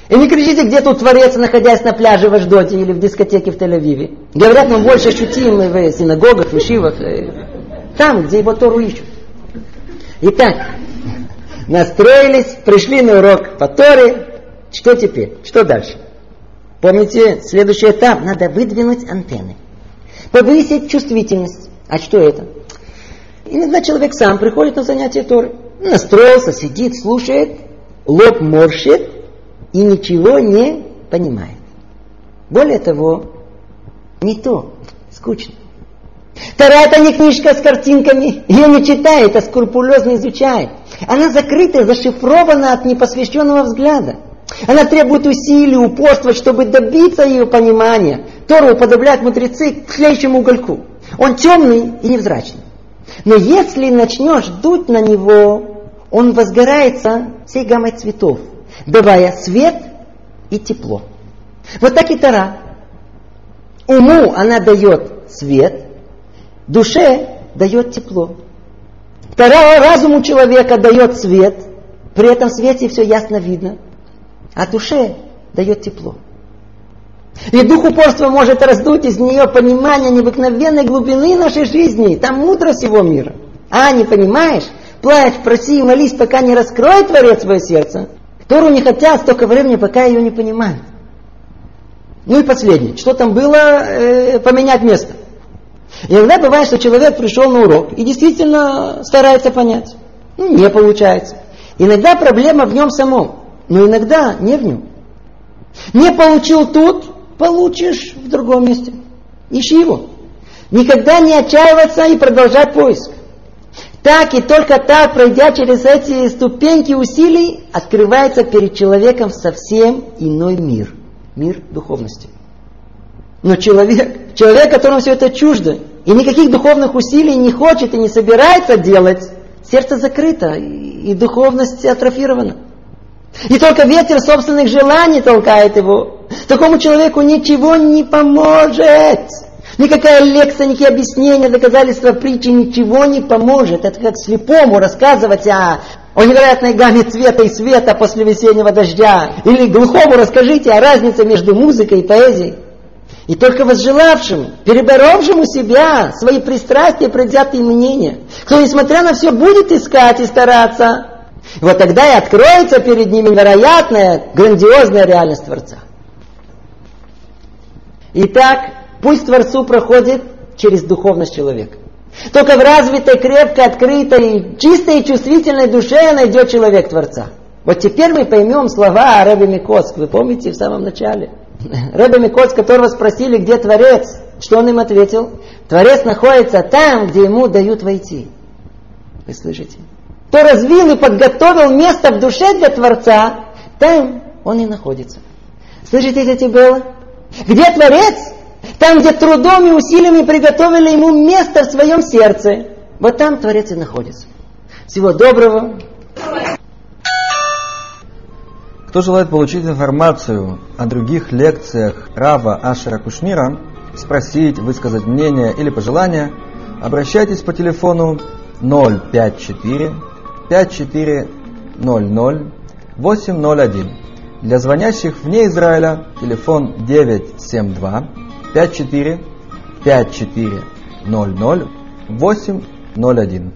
И не кричите, где тут Творец, находясь на пляже в Аждоте или в дискотеке в Тель-Авиве. Говорят, мы больше ощутим в синагогах, в ишивах, э, там, где его Тору ищут. Итак, настроились, пришли на урок по Торе. Что теперь? Что дальше? Помните, следующий этап, надо выдвинуть антенны. Повысить чувствительность. А что это? Иногда человек сам приходит на занятие Торы. Настроился, сидит, слушает, лоб морщит и ничего не понимает. Более того, не то, скучно. Тора это не книжка с картинками, ее не читает, а скрупулезно изучает. Она закрыта, зашифрована от непосвященного взгляда. Она требует усилий, упорства, чтобы добиться ее понимания. Тору уподобляют мудрецы к тлеющему угольку. Он темный и невзрачный. Но если начнешь дуть на него, он возгорается всей гаммой цветов, давая свет и тепло. Вот так и Тора. Уму она дает свет, душе дает тепло. Тора разуму человека дает свет, при этом свете все ясно видно, а душе дает тепло. И дух упорства может раздуть из нее понимание необыкновенной глубины нашей жизни. Там мудрость всего мира. А, не понимаешь? Плачь, проси, молись, пока не раскроет Творец свое сердце. Тору не хотят столько времени, пока ее не понимают. Ну и последнее. Что там было? Э, поменять место. Иногда бывает, что человек пришел на урок и действительно старается понять. Ну, не получается. Иногда проблема в нем самом, но иногда не в нем. Не получил тут, получишь в другом месте. Ищи его. Никогда не отчаиваться и продолжать поиск. Так и только так, пройдя через эти ступеньки усилий, открывается перед человеком совсем иной мир. Мир духовности. Но человек, человек, которому все это чуждо, и никаких духовных усилий не хочет и не собирается делать, сердце закрыто, и духовность атрофирована. И только ветер собственных желаний толкает его. Такому человеку ничего не поможет. Никакая лекция, никакие объяснения, доказательства притчи ничего не поможет. Это как слепому рассказывать о, о невероятной гамме цвета и света после весеннего дождя. Или глухому расскажите о разнице между музыкой и поэзией. И только возжелавшим, переборовшему себя, свои пристрастия, предвзятые мнения, кто, несмотря на все, будет искать и стараться, вот тогда и откроется перед ними невероятная, грандиозная реальность Творца. Итак, пусть Творцу проходит через духовность человека. Только в развитой, крепко открытой, чистой и чувствительной душе найдет человек Творца. Вот теперь мы поймем слова Рэбби Микоск. Вы помните в самом начале? Рэбби Микоск, которого спросили, где Творец, что он им ответил? Творец находится там, где ему дают войти. Вы слышите? Кто развил и подготовил место в душе для Творца, там он и находится. Слышите, эти было? Где Творец? Там, где трудом и усилиями приготовили ему место в своем сердце. Вот там Творец и находится. Всего доброго. Кто желает получить информацию о других лекциях Рава Ашера Кушнира, спросить, высказать мнение или пожелания, обращайтесь по телефону 054 5400 801. Для звонящих вне Израиля телефон 972 54 5400 801.